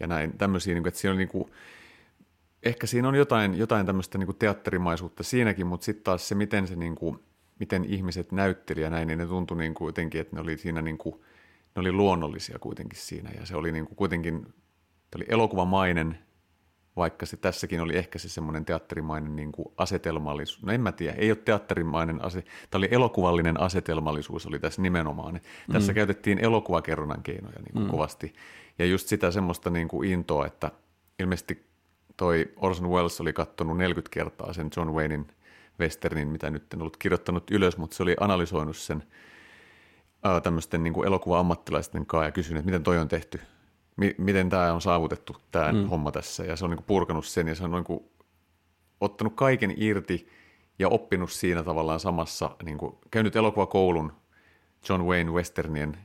A: ja näin tämmöisiä, niin kuin, että siinä on niin kuin, ehkä siinä on jotain, jotain tämmöistä niin kuin teatterimaisuutta siinäkin, mutta sitten taas se, miten, se, niin kuin, miten ihmiset näytteli ja näin, niin ne tuntui niin kuin jotenkin, että ne oli siinä niin kuin, ne oli luonnollisia kuitenkin siinä ja se oli niin kuin kuitenkin oli elokuvamainen, vaikka se tässäkin oli ehkä se semmoinen teatterimainen niin kuin asetelmallisuus. No en mä tiedä, ei ole teatterimainen ase, tämä oli elokuvallinen asetelmallisuus oli tässä nimenomaan. Mm. Tässä käytettiin elokuvakerronnan keinoja niin kuin mm. kovasti. Ja just sitä semmoista niin kuin intoa, että ilmeisesti toi Orson Welles oli katsonut 40 kertaa sen John Waynein westernin, mitä nyt en ollut kirjoittanut ylös, mutta se oli analysoinut sen ää, tämmöisten niin kuin elokuva-ammattilaisten kanssa ja kysynyt, että miten toi on tehty – mi- miten tämä on saavutettu, tämä mm. homma tässä. Ja se on niin kuin purkanut sen ja se on niin kuin ottanut kaiken irti ja oppinut siinä tavallaan samassa, niin kuin, käynyt elokuvakoulun John Wayne Westernien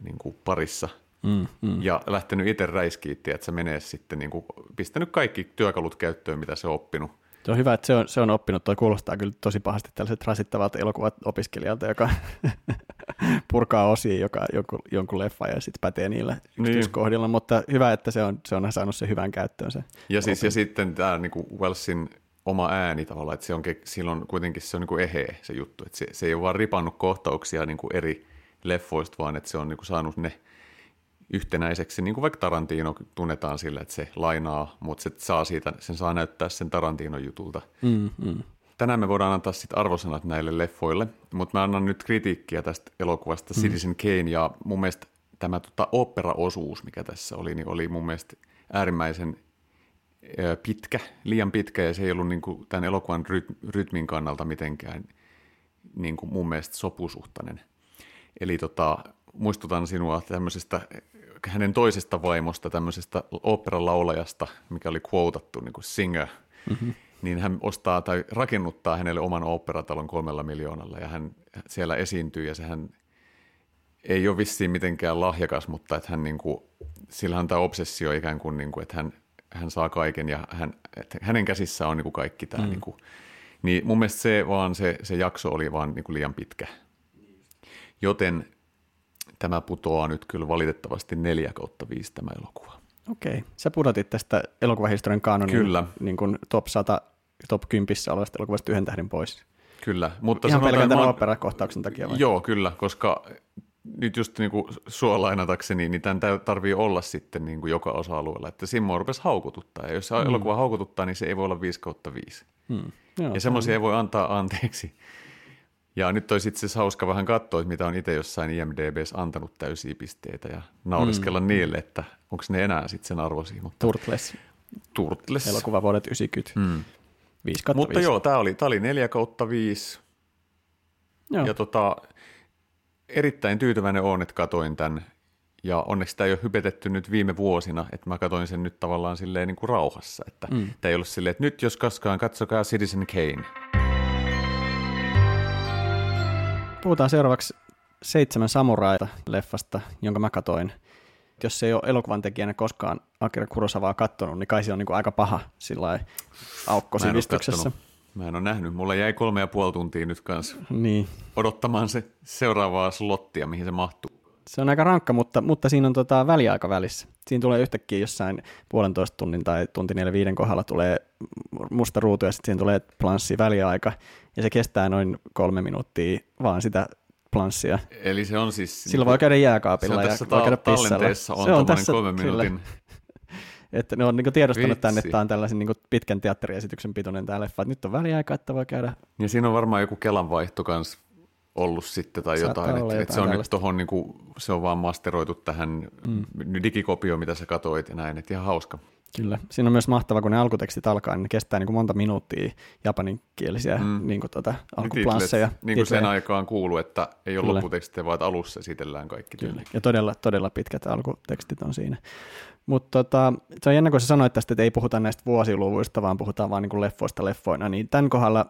A: niin kuin parissa mm, mm. ja lähtenyt itse räiskiitti, että se menee sitten niin kuin, pistänyt kaikki työkalut käyttöön, mitä se on oppinut –
B: se on hyvä, että se on, se on oppinut. Tuo kuulostaa kyllä tosi pahasti tällaiset rasittavalta elokuvat opiskelijalta, joka purkaa osia joka, jonkun, jonkun leffa ja sitten pätee niillä niin. yksityiskohdilla, niin. mutta hyvä, että se on, se on saanut sen hyvän käyttöön. Se
A: ja, siis, ja sitten tämä niin Wellsin oma ääni tavallaan, että se on, silloin kuitenkin se on niin kuin eheä se juttu, että se, se ei ole vaan ripannut kohtauksia niin kuin eri leffoista, vaan että se on niin kuin saanut ne yhtenäiseksi, niin kuin vaikka Tarantino tunnetaan sillä, että se lainaa, mutta se saa siitä, sen saa näyttää sen Tarantinon jutulta. Mm, mm. Tänään me voidaan antaa sitten arvosanat näille leffoille, mutta mä annan nyt kritiikkiä tästä elokuvasta mm. Citizen Kane, ja mun mielestä tämä tota, opera-osuus, mikä tässä oli, niin oli mun mielestä äärimmäisen pitkä, liian pitkä, ja se ei ollut niin kuin, tämän elokuvan rytmin kannalta mitenkään niin kuin mun mielestä sopusuhtainen. Eli tota, muistutan sinua tämmöisestä hänen toisesta vaimosta, tämmöisestä operan laulajasta, mikä oli quotattu niin kuin singer, mm-hmm. niin hän ostaa tai rakennuttaa hänelle oman operatalon kolmella miljoonalla ja hän siellä esiintyy ja sehän ei ole vissiin mitenkään lahjakas, mutta että hän niin kuin, sillä on tämä obsessio ikään kuin, niin kuin että hän, hän saa kaiken ja hän, että hänen käsissä on niin kuin kaikki tämä. Mm. Niin, kuin, niin mun mielestä se, vaan se, se jakso oli vaan niin kuin liian pitkä. Joten tämä putoaa nyt kyllä valitettavasti 4 kautta 5 tämä elokuva.
B: Okei, sä pudotit tästä elokuvahistorian kanonin kyllä. Niin kuin top 100, top 10 olevasta elokuvasta yhden tähden pois.
A: Kyllä.
B: Mutta Ihan pelkän tämän operakohtauksen takia vai?
A: Joo, kyllä, koska nyt just niin kuin sua lainatakseni, niin tämän tarvii olla sitten niin kuin joka osa-alueella, että Simmo rupesi haukututtaa, ja jos se mm. elokuva haukututtaa, niin se ei voi olla 5 kautta 5. Mm. Joo, ja semmoisia ei voi antaa anteeksi. Ja nyt olisi itse asiassa hauska vähän katsoa, että mitä on itse jossain IMDBs antanut täysiä pisteitä ja nauriskella mm. niille, että onko ne enää sitten sen arvoisia. Mutta...
B: Turtles.
A: Turtles.
B: Elokuva vuodet 90. Mm. 5
A: Mutta 5. joo, tämä oli, tämä oli 4 kautta 5.
B: Joo.
A: Ja tota, erittäin tyytyväinen on, että katoin tämän. Ja onneksi sitä ei ole hypetetty nyt viime vuosina, että mä katoin sen nyt tavallaan silleen niin kuin rauhassa. Että mm. tämä ei ollut silleen, että nyt jos koskaan katsokaa Citizen Kane.
B: Puhutaan seuraavaksi Seitsemän samuraita leffasta, jonka mä katoin. Jos ei ole elokuvan tekijänä koskaan Akira Kurosavaa kattonut, niin kai se on niin kuin aika paha sillä aukko
A: Mä en oo
B: sivistyksessä.
A: Mä en ole nähnyt. Mulla jäi kolme ja puoli tuntia nyt kanssa
B: Niin.
A: odottamaan se seuraavaa slottia, mihin se mahtuu.
B: Se on aika rankka, mutta, mutta siinä on tota väliaika välissä. Siinä tulee yhtäkkiä jossain puolentoista tunnin tai tunti neljä viiden kohdalla tulee musta ruutu ja sitten siinä tulee planssi väliaika ja se kestää noin kolme minuuttia vaan sitä planssia.
A: Eli se on siis...
B: Silloin voi käydä jääkaapilla
A: on
B: ja
A: tässä
B: voi käydä
A: ta-
B: pissalla.
A: on
B: Se on
A: tommonen
B: tässä,
A: kolmen
B: kyllä.
A: minuutin.
B: Että ne on niin tiedostanut
A: Vitsi.
B: tänne, että tämä on tällaisen niin pitkän teatteriesityksen pituinen tämä leffa, että nyt on väliaika, että voi käydä.
A: Ja siinä on varmaan joku Kelan vaihto kans ollut sitten tai
B: Saattaa
A: jotain. Että, että se on
B: jotain
A: nyt tohon, niin kuin, se on vaan masteroitu tähän mm. digikopio, mitä sä katoit ja näin. Että ihan hauska.
B: Kyllä. Siinä on myös mahtava, kun ne alkutekstit alkaa, niin ne kestää niin kuin monta minuuttia japaninkielisiä mm. niin kuin tuota, alkuplansseja.
A: Niin kuin sen aikaan kuuluu, että ei ole
B: Kyllä.
A: lopputekstejä, vaan alussa esitellään kaikki
B: Kyllä. Ja todella, todella pitkät alkutekstit on siinä. Mutta tota, se on jännä, kun sä sanoit tästä, että ei puhuta näistä vuosiluvuista, vaan puhutaan vaan niin kuin leffoista leffoina, niin tämän kohdalla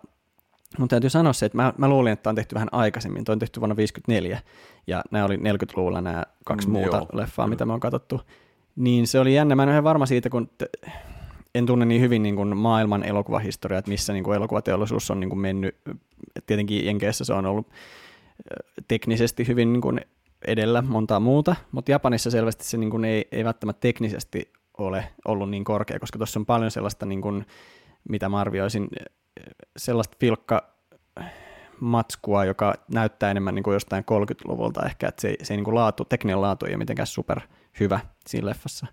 B: mun täytyy sanoa se, että mä, mä luulin, että tämä on tehty vähän aikaisemmin. Toi on tehty vuonna 1954, ja nämä oli 40-luvulla nämä kaksi
A: Mm,
B: muuta
A: joo,
B: leffaa,
A: kyllä.
B: mitä me on katsottu. Niin se oli jännä. Mä en ole varma siitä, kun t- en tunne niin hyvin niin kuin maailman elokuvahistoriaa, että missä niin kuin elokuvateollisuus on niin kuin mennyt. Et Tietenkin Jenkeissä se on ollut teknisesti hyvin niin kuin edellä montaa muuta, mutta Japanissa selvästi se niin kuin ei, ei välttämättä teknisesti ole ollut niin korkea, koska tuossa on paljon sellaista, niin kuin, mitä mä arvioisin, sellaista filkka matskua, joka näyttää enemmän niin kuin jostain 30-luvulta ehkä, että se, se niin kuin laatu, tekninen laatu ei ole mitenkään super hyvä siinä leffassa.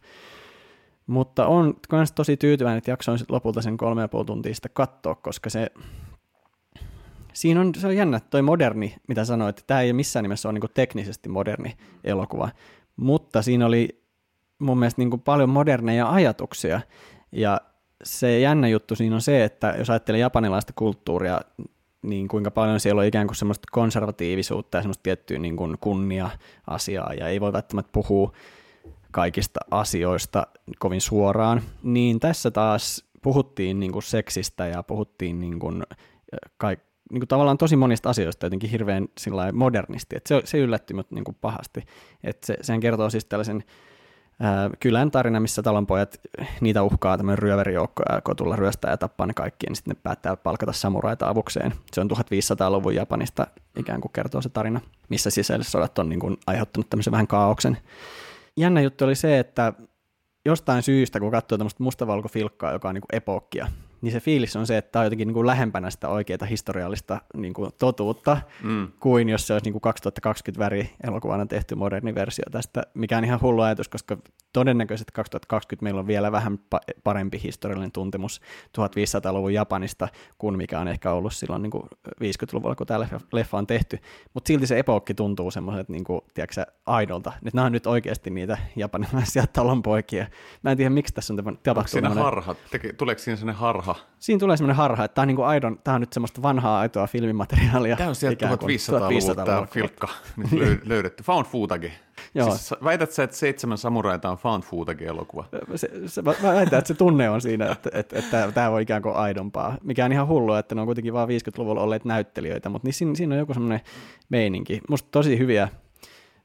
B: Mutta on kans tosi tyytyväinen, että jaksoin sit lopulta sen kolme ja puoli tuntia sitä katsoa, koska se, siinä on, se on jännä, toi moderni, mitä sanoit, että tämä ei missään nimessä ole niin teknisesti moderni elokuva, mutta siinä oli mun mielestä niin kuin paljon moderneja ajatuksia, ja se jännä juttu siinä on se, että jos ajattelee japanilaista kulttuuria, niin kuinka paljon siellä on ikään kuin semmoista konservatiivisuutta ja semmoista tiettyä niin kuin kunnia-asiaa, ja ei voi välttämättä puhua kaikista asioista kovin suoraan, niin tässä taas puhuttiin niin kuin seksistä ja puhuttiin niin kuin, kaik, niin kuin tavallaan tosi monista asioista jotenkin hirveän modernisti, että se, se yllätti mut niin kuin pahasti. että se, sehän kertoo siis tällaisen ää, kylän tarina, missä talonpojat, niitä uhkaa tämmöinen ryöverijoukko ja kotulla ryöstää ja tappaa ne kaikki, niin sitten ne päättää palkata samuraita avukseen. Se on 1500-luvun Japanista ikään kuin kertoo se tarina, missä sisällissodat on niin kuin aiheuttanut tämmöisen vähän kaauksen. Jännä juttu oli se, että jostain syystä, kun katsoo tämmöistä mustavalkofilkkaa, joka on niin epokkia, niin se fiilis on se, että tämä on jotenkin niin kuin lähempänä sitä oikeaa historiallista niin kuin totuutta,
A: Mm.
B: kuin jos se olisi niin kuin 2020 väri elokuvana tehty moderni versio tästä, mikä on ihan hullu ajatus, koska todennäköisesti 2020 meillä on vielä vähän pa- parempi historiallinen tuntemus 1500-luvun Japanista kuin mikä on ehkä ollut silloin niin kuin 50-luvulla, kun tämä leffa- leffa on tehty. Mutta silti se epokki tuntuu semmoiselta, niin kuin, tiedätkö, aidolta. Nyt nämä on nyt oikeasti niitä japanilaisia talonpoikia. Mä en tiedä, miksi tässä on tämmöinen
A: Onko
B: tapahtunut.
A: siinä harha? Teke, tuleeko siinä sellainen harha?
B: Siinä tulee semmoinen harha, että tämä on, niin kuin aidon, tämä on nyt semmoista vanhaa aitoa filmimateriaalia.
A: Tämä on sieltä
B: ikään kuin
A: 1500-luvulta tämä
B: 1500-luvulta.
A: filkka nyt löy- löydetty. Found footage.
B: Joo.
A: Siis väität sä, että seitsemän samuraita on found footage-elokuva?
B: se, se, mä mä väitän, että se tunne on siinä, että, että, että tämä on ikään kuin aidompaa, mikä on ihan hullua, että ne on kuitenkin vain 50-luvulla olleet näyttelijöitä, mutta niin siinä, siinä on joku semmoinen meininki. Musta tosi hyviä,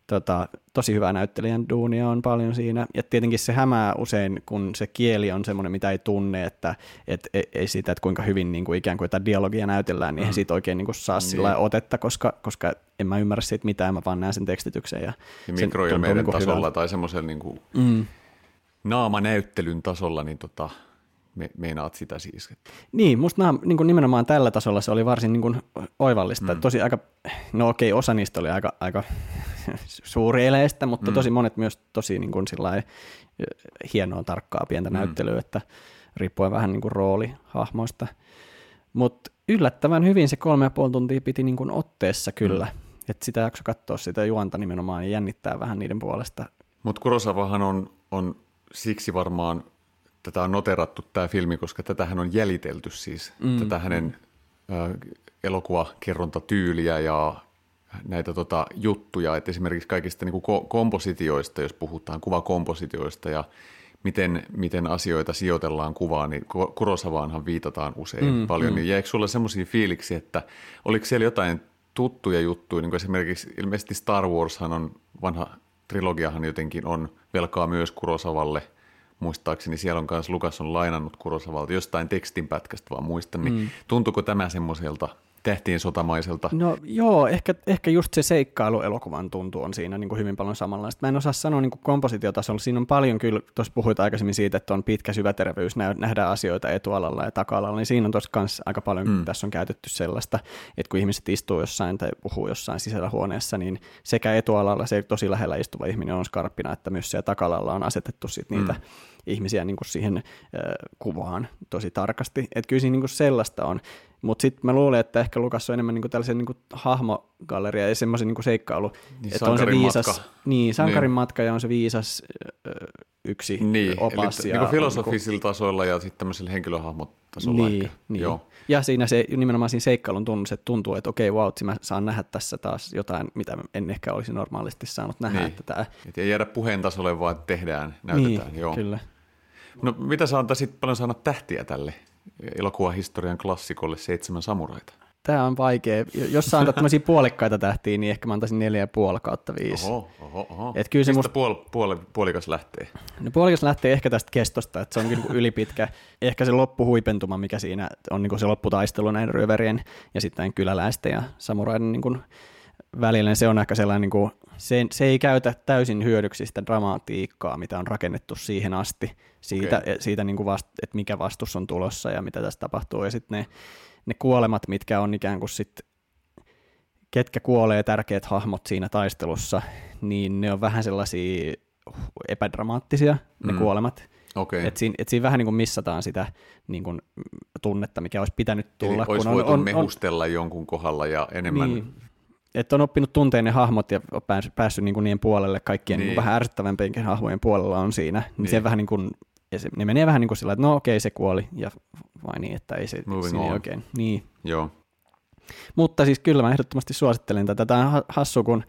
B: tota, tosi hyvää näyttelijän duunia on paljon siinä, ja tietenkin se hämää usein, kun se kieli on semmoinen, mitä ei tunne, että et, ei, ei siitä, että kuinka hyvin niin kuin ikään kuin jotain dialogia näytellään, niin eihän siitä oikein niin kuin saa sillä lailla otetta, koska, koska en mä ymmärrä siitä mitään, mä vaan näen sen tekstityksen. Ja,
A: Ja mikroilmeiden
B: niinku
A: tasolla
B: hyvältä.
A: tai semmoisen niin kuin
B: Mm.
A: naamanäyttelyn tasolla, niin tota, me, meinaat sitä siis. että-
B: Niin, musta nämä, niin kuin nimenomaan tällä tasolla se oli varsin niin kuin oivallista. Mm. Tosi aika, no okei, osa niistä oli aika, aika suurieleistä, mutta mm. tosi monet myös tosi niin kuin sillai, hienoa, tarkkaa, pientä mm. näyttelyä, että riippuen vähän niin kuin roolihahmoista. Mutta yllättävän hyvin se kolme ja puoli tuntia piti niin kuin otteessa kyllä. Mm. Että sitä jakso katsoa sitä juonta nimenomaan ja jännittää vähän niiden puolesta.
A: Mutta Kurosavahan on, on siksi varmaan, tätä on noterattu tämä filmi, koska tätähän on jäljitelty siis, mm. tätä hänen äh, elokuvakerrontatyyliä ja näitä tota, juttuja, että esimerkiksi kaikista niin kuin kompositioista, jos puhutaan kuvakompositioista ja miten, miten asioita sijoitellaan kuvaan, niin Kurosavaanhan viitataan usein mm, paljon, mm. niin jäikö sulle semmoisia fiiliksi, että oliko siellä jotain tuttuja juttuja, niin kuin esimerkiksi ilmeisesti Star Warshan on, vanha trilogiahan jotenkin on velkaa myös Kurosavalle, muistaakseni siellä on myös Lukas on lainannut Kurosavalta jostain tekstinpätkästä vaan muistan, niin mm. tuntuuko tämä semmoiselta tehtiin sotamaiselta.
B: No joo, ehkä, ehkä just se seikkailu elokuvan tuntu on siinä niin kuin hyvin paljon samanlaista. Mä en osaa sanoa niin kuin kompositiotasolla. Siinä on paljon kyllä, tuossa puhuit aikaisemmin siitä, että on pitkä syväterveys, nähdään asioita etualalla ja taka-alalla, niin siinä on tuossa kanssa aika paljon, mm. tässä on käytetty sellaista, että kun ihmiset istuu jossain tai puhuu jossain sisällä huoneessa, niin sekä etualalla se tosi lähellä istuva ihminen on skarppina, että myös siellä taka on asetettu sit niitä mm ihmisiä niin kuin siihen kuvaan tosi tarkasti. Että kyllä siinä niin kuin sellaista on. Mutta sitten mä luulen, että ehkä Lukas on enemmän niinku tällaisen niinku hahmogalleria ja semmoisen niinku seikkailu.
A: Niin, että on se viisas, matka.
B: Niin, sankarin niin. matka ja on se viisas ö, yksi
A: niin,
B: opas.
A: Eli ja, niinku filosofisilla niinku, tasoilla ja sitten tämmöisellä henkilöhahmotasolla
B: niin,
A: ehkä.
B: Niin. Joo. Ja siinä se nimenomaan siinä seikkailun tunnus, että tuntuu, että okei, wow, mä saan nähdä tässä taas jotain, mitä en ehkä olisi normaalisti saanut nähdä.
A: Niin.
B: Että tämä...
A: Et ei jäädä puheen tasolle, vaan tehdään, näytetään.
B: Niin,
A: Joo.
B: kyllä.
A: No mitä sä antaisit paljon saada tähtiä tälle elokuvahistorian klassikolle Seitsemän samuraita?
B: Tämä on vaikea. Jos sä antat tämmöisiä puolikkaita tähtiä, niin ehkä mä antaisin neljä ja puoli kautta viisi.
A: Oho, oho, oho.
B: Et kyllä
A: se Mistä musta... puol, puol, puolikas lähtee?
B: No puolikas lähtee ehkä tästä kestosta, että se on niin ylipitkä. Ehkä se loppuhuipentuma, mikä siinä on niin se lopputaistelu näin ryöverien ja sitten kyläläisten ja samuraiden niin välillä, niin se on ehkä sellainen, niin kuin, se, se ei käytä täysin hyödyksi sitä dramatiikkaa, mitä on rakennettu siihen asti, siitä, okay. siitä niin kuin vast, että mikä vastus on tulossa ja mitä tässä tapahtuu, ja sitten ne, ne kuolemat, mitkä on ikään kuin sitten, ketkä kuolee tärkeät hahmot siinä taistelussa, niin ne on vähän sellaisia epädramaattisia, ne mm. kuolemat.
A: Okay.
B: Et siinä, et siinä vähän niin kuin missataan sitä niin kuin tunnetta, mikä olisi pitänyt tulla. Eli
A: olisi kun voitu on, on, mehustella on, jonkun kohdalla ja enemmän niin
B: että on oppinut tunteen ne hahmot ja päässyt, päässyt niin kuin niiden puolelle, kaikkien niin. Niin vähän ärsyttävämpienkin hahmojen puolella on siinä. Niin. niin. Se vähän niin kuin, se, ne menee vähän niin kuin sillä, että no okei, okay, se kuoli, ja vai niin, että ei se siinä ei oikein. Niin.
A: Joo.
B: Mutta siis kyllä mä ehdottomasti suosittelen tätä. Tämä on hassu, kun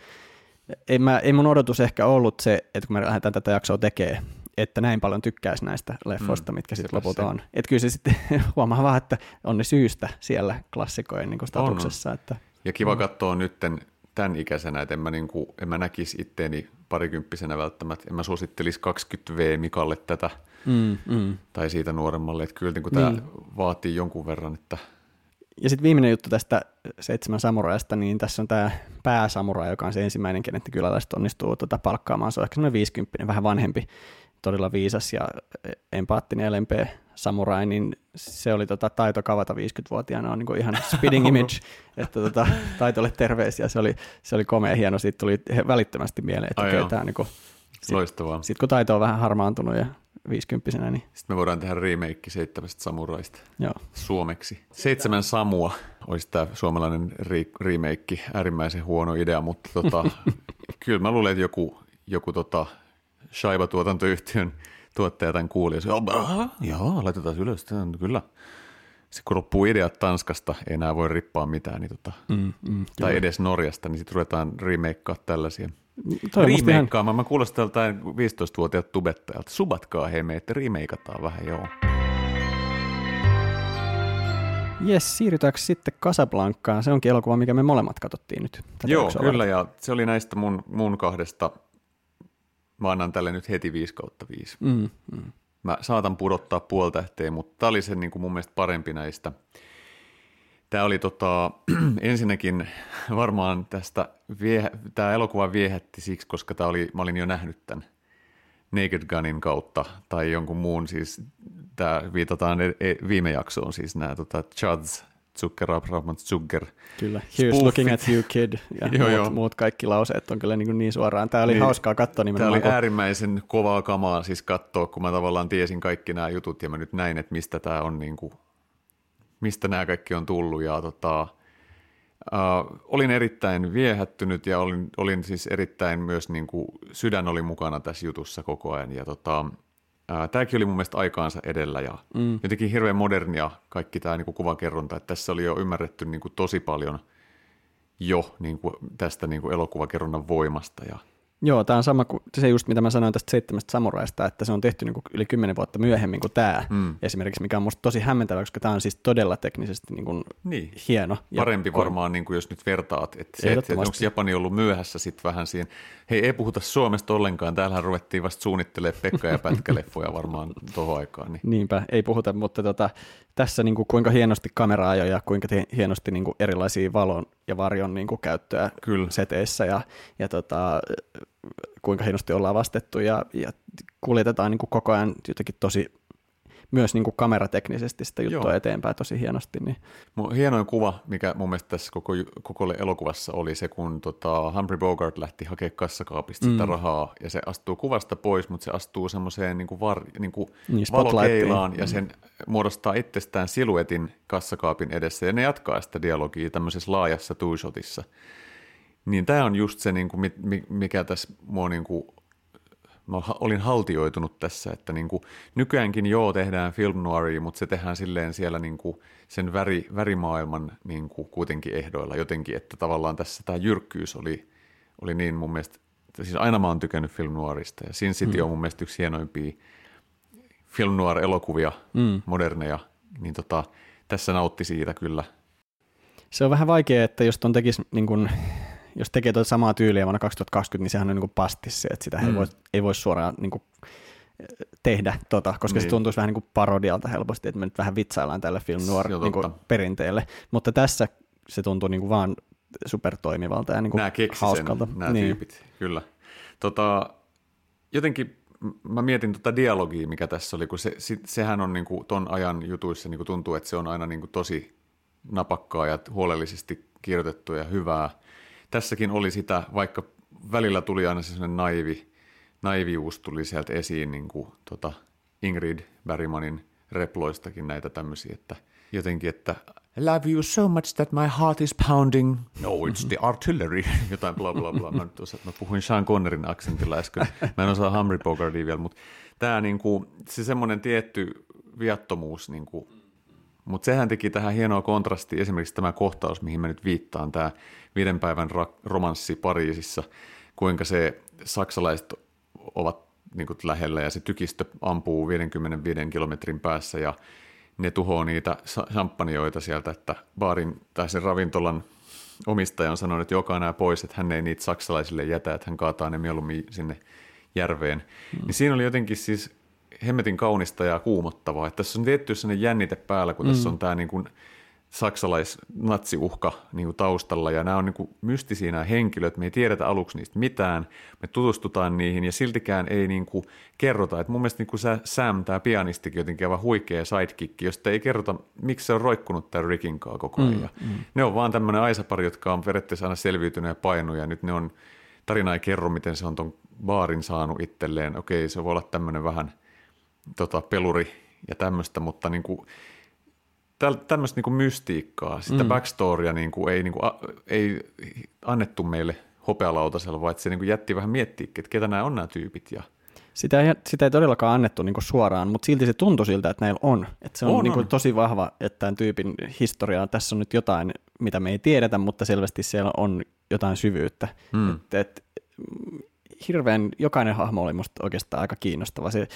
B: ei, mä, ei mun odotus ehkä ollut se, että kun me lähdetään tätä jaksoa tekemään, että näin paljon tykkäisi näistä leffoista, mm, mitkä sitten lopulta on. Että kyllä se sitten huomaa vaan, että on ne syystä siellä klassikojen niin statuksessa. On. Että
A: ja kiva mm. katsoa nytten tämän ikäisenä, että en mä, niin kuin, en mä näkisi itteeni parikymppisenä välttämättä. En mä suosittelisi 20V Mikalle tätä mm, mm. tai siitä nuoremmalle. Että kyllä niin kuin niin. tämä vaatii jonkun verran. Että...
B: Ja sitten viimeinen juttu tästä seitsemän samuraista, niin tässä on tämä pääsamura, joka on se ensimmäinen, kenet kyläläiset onnistuu tuota palkkaamaan. Se on ehkä semmoinen 50, vähän vanhempi, todella viisas ja empaattinen ja lempeä samurai, niin se oli tota, taito kavata 50-vuotiaana on niin kuin ihan spitting image, että tota, taitolle terveisiä, se oli, se oli komea hieno, siitä tuli välittömästi mieleen, että okei, okay, tämä niin kuin,
A: sit, Loistavaa.
B: Sitten kun taito on vähän harmaantunut ja 50 niin...
A: Sitten me voidaan tehdä remake seitsemästä samuraista
B: Joo.
A: suomeksi. Seitsemän samua olisi tämä suomalainen remake, äärimmäisen huono idea, mutta tota, kyllä mä luulen, että joku, joku tota, Shaiba-tuotantoyhtiön tuottaja tämän kuuli, ja se, joo, laitetaan ylös, kyllä. Sitten kun loppuu ideat Tanskasta, ei enää voi rippaa mitään, niin tota, mm, mm, tai kyllä. edes Norjasta, niin sitten ruvetaan remakeaa tällaisia. Remakeikkaamaan, mä kuulostan tältä 15-vuotiaat tubettajalta. Subatkaa hei meitä, remakeataan vähän, joo.
B: Jes, siirrytäänkö sitten Casablancaan? Se onkin elokuva, mikä me molemmat katsottiin nyt.
A: Tätä Joo, kyllä, ja se oli näistä mun, mun kahdesta Mä annan tälle nyt heti 5 kautta 5. Mm, mm. Mä saatan pudottaa puoltähteä, mutta tämä oli se niin kuin mun mielestä parempi näistä. Tämä oli tota, ensinnäkin varmaan tästä, vie, tämä elokuva viehätti siksi, koska tämä oli, mä olin jo nähnyt tämän Naked Gunin kautta tai jonkun muun, siis tämä viitataan e, e, viime jaksoon, siis nämä tota, Chuds Zucker, Abraham Zucker.
B: Kyllä, here's Spoofit. looking at you kid, ja joo, muut, joo. muut kaikki lauseet on kyllä niin, niin suoraan. Tämä oli niin, hauskaa katsoa
A: nimenomaan. Tämä oli kun... äärimmäisen kovaa kamaa siis katsoa, kun mä tavallaan tiesin kaikki nämä jutut, ja mä nyt näin, että mistä tämä on, niin kuin, mistä nämä kaikki on tullut, ja tota, Uh, olin erittäin viehättynyt ja olin, olin siis erittäin myös niin kuin, sydän oli mukana tässä jutussa koko ajan ja tota, tämäkin oli mun mielestä aikaansa edellä ja mm. jotenkin hirveän modernia kaikki tämä niin kuvakerronta, että tässä oli jo ymmärretty niin kuin tosi paljon jo niin kuin tästä niin kuin elokuvakerronnan voimasta ja
B: Joo, tämä on sama kuin se just, mitä mä sanoin tästä seitsemästä samuraista, että se on tehty niin kuin yli kymmenen vuotta myöhemmin kuin tämä mm. esimerkiksi, mikä on musta tosi hämmentävä, koska tämä on siis todella teknisesti niin kuin niin. hieno.
A: Parempi ja varmaan, niin kuin jos nyt vertaat, että se, että onko Japani ollut myöhässä sitten vähän siihen. Hei, ei puhuta Suomesta ollenkaan, täällähän ruvettiin vasta suunnittelemaan Pekka- ja pätkäleffoja varmaan tuohon aikaan. Niin.
B: Niinpä, ei puhuta, mutta tota, tässä niin kuin kuinka hienosti kameraa ja kuinka te, hienosti niin kuin erilaisia valon ja varjon niin kuin käyttöä Kyllä. seteissä ja, ja tota, kuinka hienosti ollaan vastettu ja, ja kuljetetaan niin kuin koko ajan jotenkin tosi myös niin kuin kamerateknisesti sitä juttua Joo. eteenpäin tosi hienosti. Niin.
A: Hienoin kuva, mikä mun mielestä tässä koko, koko elokuvassa oli se, kun tota Humphrey Bogart lähti hakemaan kassakaapista mm. sitä rahaa, ja se astuu kuvasta pois, mutta se astuu semmoiseen niin kuin var, niin kuin niin, valokeilaan, ja mm. sen muodostaa itsestään siluetin kassakaapin edessä, ja ne jatkaa sitä dialogia tämmöisessä laajassa two-shotissa. Niin tämä on just se, niin kuin, mikä tässä mua niin kuin, mä olin haltioitunut tässä, että niin kuin, nykyäänkin joo tehdään film noiria, mutta se tehdään silleen siellä niin kuin, sen väri, värimaailman niin kuin, kuitenkin ehdoilla jotenkin, että tavallaan tässä tämä jyrkkyys oli, oli niin mun mielestä, siis aina mä oon tykännyt film noirista ja Sin City mm. on mun mielestä yksi hienoimpia film noir-elokuvia, mm. moderneja, niin tota, tässä nautti siitä kyllä.
B: Se on vähän vaikea, että jos ton tekisi niin kuin jos tekee tuota samaa tyyliä vuonna 2020, niin sehän on niin pastissi, että sitä mm. ei, voi, ei voi suoraan niin kuin tehdä, tota, koska niin. se tuntuisi vähän niin kuin parodialta helposti, että me nyt vähän vitsaillaan tälle film noir niin kuin perinteelle, mutta tässä se tuntuu niin kuin vaan supertoimivalta ja niin kuin
A: nämä hauskalta. Sen, nämä niin. tyypit, kyllä. Tota, jotenkin mä mietin tuota dialogia, mikä tässä oli, kun se, se, sehän on niin kuin ton ajan jutuissa niin kuin tuntuu, että se on aina niin kuin tosi napakkaa ja huolellisesti kirjoitettu ja hyvää, tässäkin oli sitä, vaikka välillä tuli aina sellainen naivi, naivius tuli sieltä esiin niin kuin, tota Ingrid Bergmanin reploistakin näitä tämmöisiä, että jotenkin, että I love you so much that my heart is pounding. No, it's the artillery. Jotain bla bla bla. Mä, nyt osa, mä puhuin Sean Connerin aksentilla äsken. Mä en osaa Humphrey Bogartia vielä, mutta tämä niinku, se semmoinen tietty viattomuus niinku, mutta sehän teki tähän hienoa kontrasti esimerkiksi tämä kohtaus, mihin mä nyt viittaan, tämä viiden päivän ra- romanssi Pariisissa, kuinka se saksalaiset ovat niin kuin lähellä ja se tykistö ampuu 55 kilometrin päässä ja ne tuhoaa niitä champagneoita sieltä, että baarin tai sen ravintolan omistaja on sanonut, että joka nämä pois, että hän ei niitä saksalaisille jätä, että hän kaataa ne mieluummin sinne järveen. Mm. Niin siinä oli jotenkin siis hemmetin kaunista ja kuumottavaa. Että tässä on tietty sellainen jännite päällä, kun mm. tässä on tämä niin kuin saksalais-natsiuhka niin kuin taustalla, ja nämä on niin kuin mystisiä nämä henkilöt, me ei tiedetä aluksi niistä mitään, me tutustutaan niihin, ja siltikään ei niin kuin kerrota, että mun mielestä niin kuin Sam, tämä pianistikin jotenkin aivan huikea sidekick, josta ei kerrota, miksi se on roikkunut tämän Rickin koko ajan. Mm, mm. Ne on vaan tämmöinen aisapari, jotka on periaatteessa aina selviytynyt ja painut, ja nyt ne on, tarina ei kerro, miten se on ton baarin saanut itselleen, okei, se voi olla tämmöinen vähän – tota, peluri ja tämmöistä, mutta niin kuin, tämmöistä niin kuin mystiikkaa, sitä mm. backstorya niin kuin ei, niin kuin, a, ei annettu meille hopealautasella, vaan se niin kuin jätti vähän miettiä, että ketä nämä on nämä tyypit. Ja...
B: Sitä ei, sitä ei todellakaan annettu niin kuin suoraan, mutta silti se tuntui siltä, että näillä on. Että se on, on, niin kuin on. tosi vahva, että tämän tyypin historiaa, tässä on nyt jotain, mitä me ei tiedetä, mutta selvästi siellä on jotain syvyyttä. Mm. Et, et, hirveän, jokainen hahmo oli musta oikeastaan aika kiinnostava. Se,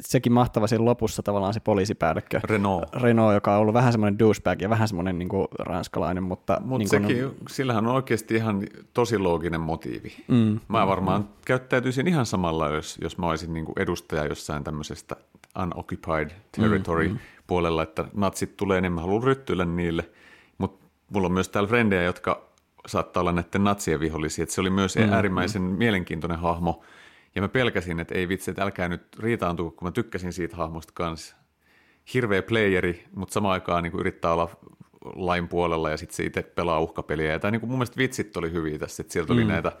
B: sekin mahtava siinä lopussa tavallaan se poliisipäällikkö.
A: Renault.
B: Renault, joka on ollut vähän semmoinen douchebag ja vähän semmoinen niin kuin ranskalainen, mutta...
A: Mutta
B: niin
A: sekin, on... sillähän on oikeasti ihan tosi looginen motiivi. Mm. Mä varmaan mm. käyttäytyisin ihan samalla, jos, jos mä olisin niin kuin edustaja jossain tämmöisestä unoccupied territory mm, mm. puolella, että natsit tulee, niin mä haluan ryttyillä niille. Mutta mulla on myös täällä frendejä, jotka saattaa olla näiden natsien vihollisia. Että se oli myös mm, äärimmäisen mm. mielenkiintoinen hahmo. Ja mä pelkäsin, että ei vitsi, että älkää nyt riitaantua, kun mä tykkäsin siitä hahmosta kanssa. Hirveä playeri, mutta samaan aikaan niin yrittää olla lain puolella ja sitten se itse pelaa uhkapeliä. Ja tämä, niin kuin mun mielestä vitsit oli hyviä tässä, että sieltä oli mm. näitä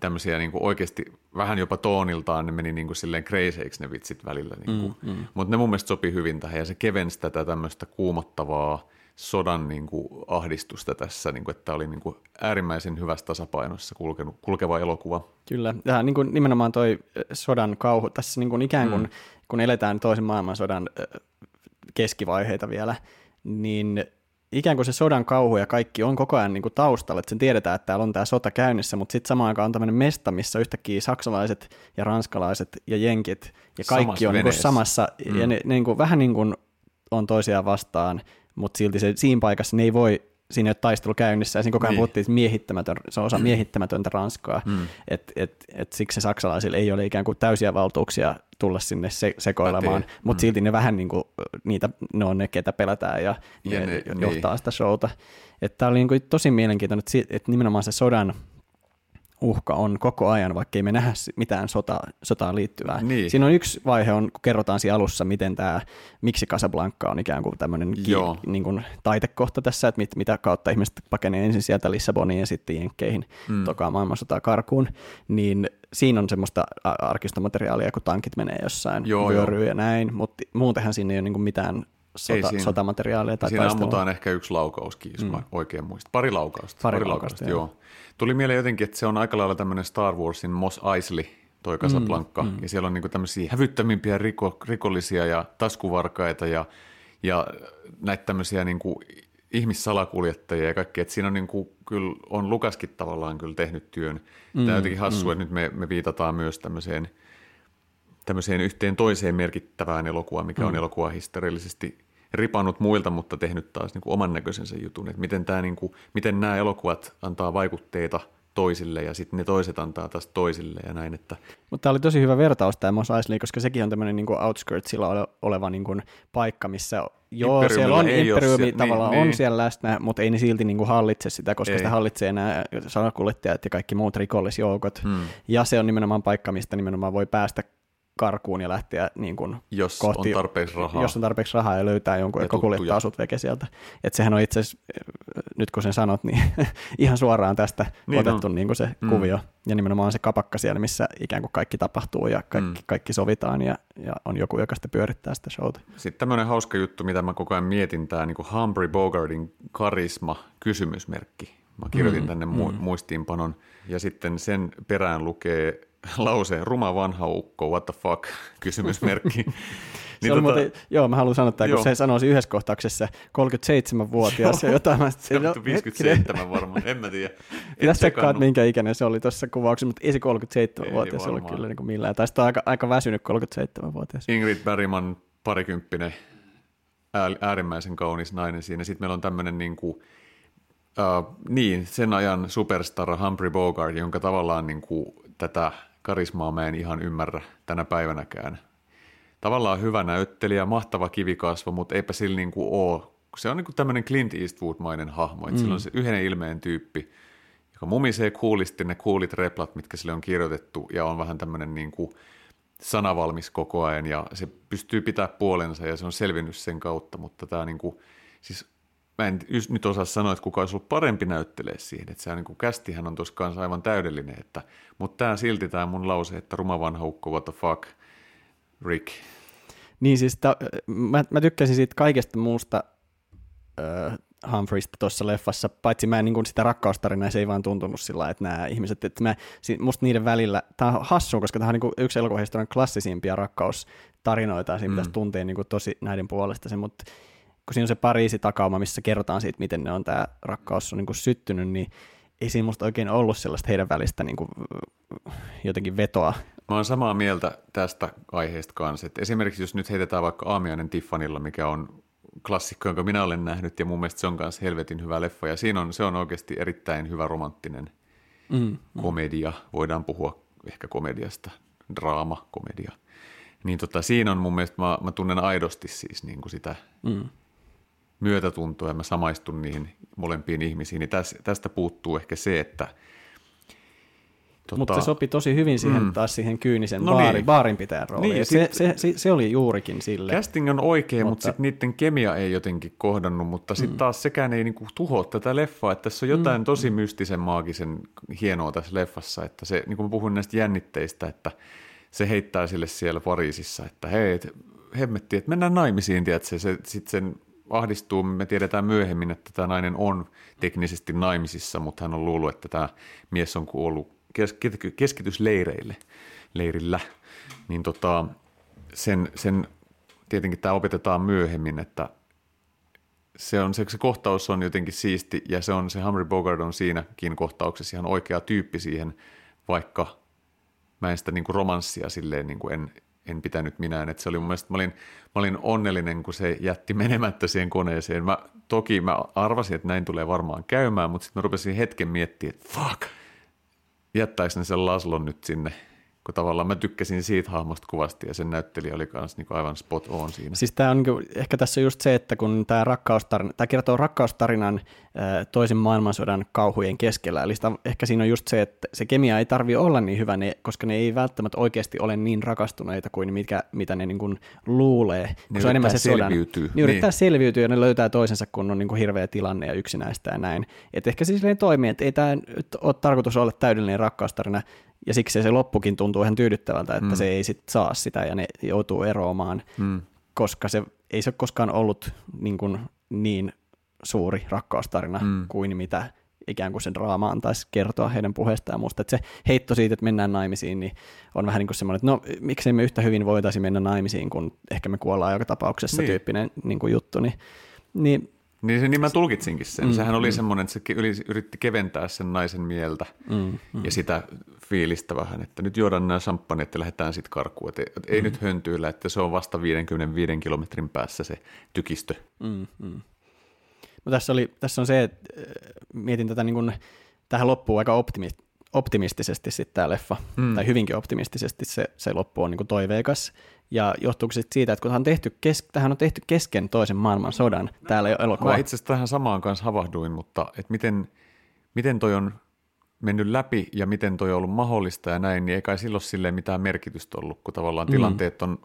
A: tämmöisiä niin kuin oikeasti vähän jopa tooniltaan, ne meni niin kuin silleen crazyiksi ne vitsit välillä. Niin kuin. Mm, mm. Mutta ne mun mielestä sopi hyvin tähän ja se kevensi tätä tämmöistä kuumottavaa sodan niin kuin ahdistusta tässä, niin kuin, että oli niin kuin äärimmäisen hyvässä tasapainossa kulkenut, kulkeva elokuva.
B: Kyllä, ja niin kuin nimenomaan toi sodan kauhu, tässä niin kuin ikään kuin, mm. kun eletään toisen maailmansodan keskivaiheita vielä, niin ikään kuin se sodan kauhu ja kaikki on koko ajan niin kuin taustalla, että sen tiedetään, että täällä on tämä sota käynnissä, mutta sitten samaan aikaan on tämmöinen mesta, missä yhtäkkiä saksalaiset ja ranskalaiset ja jenkit ja kaikki Samassa on niin kuin samassa, mm. ja ne, ne niin kuin, vähän niin kuin on toisiaan vastaan, mutta silti se, siinä paikassa ne ei voi siinä ei ole taistelu käynnissä, ja siinä koko ajan niin. puhuttiin, että miehittämätön, se on osa miehittämätöntä Ranskaa, mm. että et, et siksi se saksalaisille ei ole ikään kuin täysiä valtuuksia tulla sinne se, sekoilemaan, mutta mm. silti ne vähän niin kuin, niitä, ne on ne, ketä pelätään ja, ja ne, ne johtaa niin. sitä showta. Tämä oli niin kuin tosi mielenkiintoinen, että, että nimenomaan se sodan uhka on koko ajan, vaikka ei me nähdä mitään sota, sotaan liittyvää. Niin. Siinä on yksi vaihe, on, kun kerrotaan siinä alussa, miten tämä, miksi Casablanca on ikään kuin tämmöinen ki, niin kuin taitekohta tässä, että mit, mitä kautta ihmiset pakenee ensin sieltä Lissaboniin ja sitten Jenkkeihin mm. tokaa maailmansotaa karkuun, niin siinä on semmoista arkistomateriaalia, kun tankit menee jossain joo, vyöryy joo. ja näin, mutta muutenhan siinä ei ole niin mitään sota, siinä, sotamateriaalia tai
A: Siinä taistelua. ammutaan ehkä yksi laukauskin, jos mm. oikein muistan. Pari laukausta.
B: Pari, pari laukausta, joo. joo.
A: Tuli mieleen jotenkin, että se on aika lailla tämmöinen Star Warsin Mos Eisley, toi Casablanca, mm, mm. ja siellä on niinku tämmöisiä hävyttömimpiä riko, rikollisia ja taskuvarkaita ja, ja näitä tämmöisiä niinku ihmissalakuljettajia ja kaikki, että siinä on niinku, kyllä, on Lukaskin tavallaan kyllä tehnyt työn. Mm, Tämä on jotenkin hassu, mm. että nyt me, me viitataan myös tämmöiseen, tämmöiseen yhteen toiseen merkittävään elokuvaan, mikä mm. on elokuva historiallisesti ripannut muilta, mutta tehnyt taas niin kuin oman näköisensä jutun, että miten, tämä, niin kuin, miten nämä elokuvat antaa vaikutteita toisille ja sitten ne toiset antaa taas toisille ja näin. Että...
B: Mutta tämä oli tosi hyvä vertaus tämä Mos Eisley, koska sekin on tämmöinen niin outskirtsilla oleva niin kuin paikka, missä joo, siellä on imperiumi tavallaan niin, on niin. siellä läsnä, mutta ei ne silti niin kuin hallitse sitä, koska ei. sitä hallitsee nämä salakuljettajat ja kaikki muut rikollisjoukot. Hmm. Ja se on nimenomaan paikka, mistä nimenomaan voi päästä karkuun ja lähteä niin kuin
A: jos
B: kohti,
A: on tarpeeksi rahaa.
B: Jos on tarpeeksi rahaa ja löytää jonkun, joka kuljettaa sut veke sieltä. Et sehän on itse asiassa, nyt kun sen sanot, niin ihan suoraan tästä niin otettu niin kuin se mm. kuvio. Ja nimenomaan se kapakka siellä, missä ikään kuin kaikki tapahtuu ja kaikki, mm. kaikki sovitaan ja, ja on joku, joka sitä pyörittää sitä showta.
A: Sitten tämmöinen hauska juttu, mitä mä koko ajan mietin, tämä niin Humphrey Bogartin karisma kysymysmerkki. Mä kirjoitin mm. tänne mu- mm. muistiinpanon ja sitten sen perään lukee lause, ruma vanha ukko, what the fuck, kysymysmerkki. niin
B: tota, muuten, joo, mä haluan sanoa, että kun se sanoisi yhdessä kohtauksessa 37-vuotias ja jotain. Mä
A: se on 57 varmaan, en mä tiedä.
B: Pitäisi tsekkaa, että minkä ikäinen se oli tuossa kuvauksessa, mutta ei se 37-vuotias ollut kyllä niin kuin millään. Tai aika, aika väsynyt 37-vuotias.
A: Ingrid Bergman, parikymppinen, äärimmäisen kaunis nainen siinä. Sitten meillä on tämmöinen niin kuin, Uh, niin, sen ajan superstar Humphrey Bogart, jonka tavallaan niin kuin, tätä karismaa mä en ihan ymmärrä tänä päivänäkään. Tavallaan hyvä näyttelijä, mahtava kivikasvo, mutta eipä sillä niin kuin ole. Se on niin kuin tämmöinen Clint Eastwood-mainen hahmo, että mm. sillä on se yhden ilmeen tyyppi, joka mumisee kuulisti ne kuulit replat, mitkä sille on kirjoitettu, ja on vähän tämmöinen niin kuin sanavalmis koko ajan, ja se pystyy pitää puolensa, ja se on selvinnyt sen kautta, mutta tämä niin kuin, siis mä en nyt osaa sanoa, että kuka olisi ollut parempi näyttelee siihen, että se on niin kuin kästihän on tuossa kanssa aivan täydellinen, että, mutta tämä silti tämä mun lause, että ruma vanha ukko, what the fuck, Rick.
B: Niin siis ta, mä, mä tykkäsin siitä kaikesta muusta äh, Humphreysta tuossa leffassa, paitsi mä en niin sitä rakkaustarinaa, se ei vaan tuntunut sillä että nämä ihmiset, että mä, musta niiden välillä, tämä on hassu, koska tämä on niin yksi elokuvahistorian klassisimpia rakkaustarinoita, ja siinä mm. pitäisi tuntea niin tosi näiden puolesta se, mutta kun siinä on se Pariisi takauma, missä kerrotaan siitä, miten ne on tämä rakkaus on niin kuin syttynyt, niin ei siinä musta oikein ollut sellaista heidän välistä niin kuin, jotenkin vetoa.
A: Mä oon samaa mieltä tästä aiheesta kanssa. Että esimerkiksi jos nyt heitetään vaikka Aamiainen Tiffanilla, mikä on klassikko, jonka minä olen nähnyt, ja mun mielestä se on myös helvetin hyvä leffa, ja siinä on, se on oikeasti erittäin hyvä romanttinen mm, mm. komedia, voidaan puhua ehkä komediasta, draama, komedia. Niin tota, siinä on mun mielestä, mä, mä tunnen aidosti siis niin kuin sitä mm myötätuntoa ja mä samaistun niihin molempiin ihmisiin, niin tästä, puuttuu ehkä se, että
B: Tota... Mutta se sopi tosi hyvin siihen mm. taas siihen kyynisen no baari, niin. baarinpitäjän rooliin. Niin, se, se, se, se, oli juurikin sille.
A: Casting on oikein, mutta, mutta sitten niiden kemia ei jotenkin kohdannut, mutta sitten mm. taas sekään ei niinku tuhoa tätä leffaa, että tässä on jotain mm. tosi mystisen, maagisen hienoa tässä leffassa, että se, niin kuin puhuin näistä jännitteistä, että se heittää sille siellä Pariisissa, että hei, hemmetti, että mennään naimisiin, tiedätkö, se, sitten sen ahdistuu. Me tiedetään myöhemmin, että tämä nainen on teknisesti naimisissa, mutta hän on luullut, että tämä mies on kuollut keskitysleireille, leirillä. Niin tota, sen, sen tietenkin tämä opetetaan myöhemmin, että se, on, se, se kohtaus on jotenkin siisti ja se on se Humphrey Bogart on siinäkin kohtauksessa ihan oikea tyyppi siihen, vaikka mä en sitä niin kuin romanssia silleen niin kuin en, en pitänyt minään. että se oli mun mielestä, mä olin, mä olin onnellinen, kun se jätti menemättä siihen koneeseen. Mä, toki mä arvasin, että näin tulee varmaan käymään, mutta sitten mä rupesin hetken miettimään, että fuck, jättäisin sen Laslon nyt sinne kun tavallaan mä tykkäsin siitä hahmosta kuvasti ja sen näyttelijä oli myös niin aivan spot on siinä.
B: Siis tämä on niin ehkä tässä just se, että kun tämä rakkaustarina, tämä kertoo rakkaustarinan toisen maailmansodan kauhujen keskellä, eli sitä, ehkä siinä on just se, että se kemia ei tarvi olla niin hyvä, ne, koska ne ei välttämättä oikeasti ole niin rakastuneita kuin mitkä, mitä ne niin kuin luulee.
A: Ne se on enemmän se selviytyy.
B: Sodan, niin yrittää niin. selviytyä ja ne löytää toisensa, kun on niin kuin hirveä tilanne ja yksinäistä ja näin. Et ehkä siis ne toimii, että ei tämä ole tarkoitus olla täydellinen rakkaustarina, ja siksi se loppukin tuntuu ihan tyydyttävältä, että mm. se ei sit saa sitä ja ne joutuu eroamaan, mm. koska se ei se ole koskaan ollut niin, kuin niin suuri rakkaustarina mm. kuin mitä ikään kuin sen draama antaisi kertoa heidän puheestaan ja muusta. Että se heitto siitä, että mennään naimisiin, niin on vähän niin kuin semmoinen, että no miksei me yhtä hyvin voitaisiin mennä naimisiin, kun ehkä me kuollaan joka tapauksessa niin. tyyppinen niin kuin juttu. Niin, niin
A: niin, se, niin mä tulkitsinkin sen. Mm, Sehän oli mm. semmoinen, että se yritti keventää sen naisen mieltä mm, mm. ja sitä fiilistä vähän, että nyt juodaan nämä champagne, että lähdetään sitten karkuun. Että ei mm. nyt höntyillä, että se on vasta 55 kilometrin päässä se tykistö. Mm, mm.
B: No tässä, oli, tässä on se, että äh, mietin tätä niin kuin, tähän loppuun aika optimi, optimistisesti sitten tämä leffa, mm. tai hyvinkin optimistisesti se, se loppu on niin kuin toiveikas. Ja johtuuko se siitä, että kun tähän on tehty, kes, tähän on tehty kesken toisen maailmansodan täällä elokuva.
A: Mä itse asiassa tähän samaan kanssa havahduin, mutta että miten, miten toi on mennyt läpi ja miten toi on ollut mahdollista ja näin, niin ei kai silloin silleen mitään merkitystä ollut, kun tavallaan mm. tilanteet on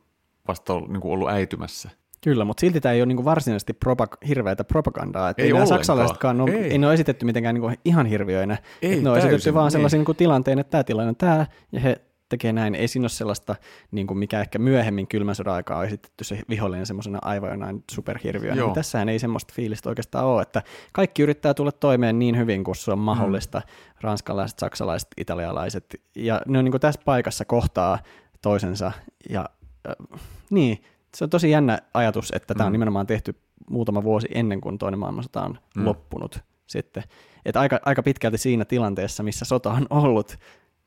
A: vasta ollut, niin kuin ollut äitymässä.
B: Kyllä, mutta silti tämä ei ole niin kuin varsinaisesti propag- hirveätä propagandaa. Että ei,
A: ei
B: saksalaisetkaan ole, ei. ei ne ole esitetty mitenkään niin kuin ihan hirviöinä. Ei, ne on esitetty vaan sellaisen niin kuin tilanteen, että tämä tilanne on tämä, ja he tekee näin. Ei siinä ole sellaista, niin kuin mikä ehkä myöhemmin kylmän sodan aikaa on esitetty se vihollinen semmoisena aivan jonain superhirviönä. Niin tässähän ei semmoista fiilistä oikeastaan ole, että kaikki yrittää tulla toimeen niin hyvin kuin se on mahdollista. Mm. Ranskalaiset, saksalaiset, italialaiset. Ja ne on niin kuin tässä paikassa kohtaa toisensa. Ja äh, niin, se on tosi jännä ajatus, että tämä on mm. nimenomaan tehty muutama vuosi ennen kuin toinen maailmansota on mm. loppunut sitten. Että aika, aika pitkälti siinä tilanteessa, missä sota on ollut,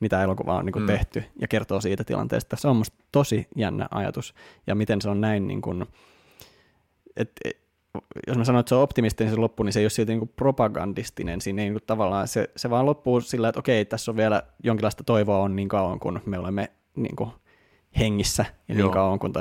B: mitä elokuva on niin kuin mm. tehty, ja kertoo siitä tilanteesta. Se on musta tosi jännä ajatus, ja miten se on näin, niin kuin, et, et, jos mä sanon, että se on optimistinen se loppu, niin se ei ole silti niin kuin propagandistinen. Siinä ei niin kuin tavallaan, se, se vaan loppuu sillä, että okei, tässä on vielä jonkinlaista toivoa on niin kauan, kun me olemme niin kuin hengissä, ja niin Joo. niin kauan kun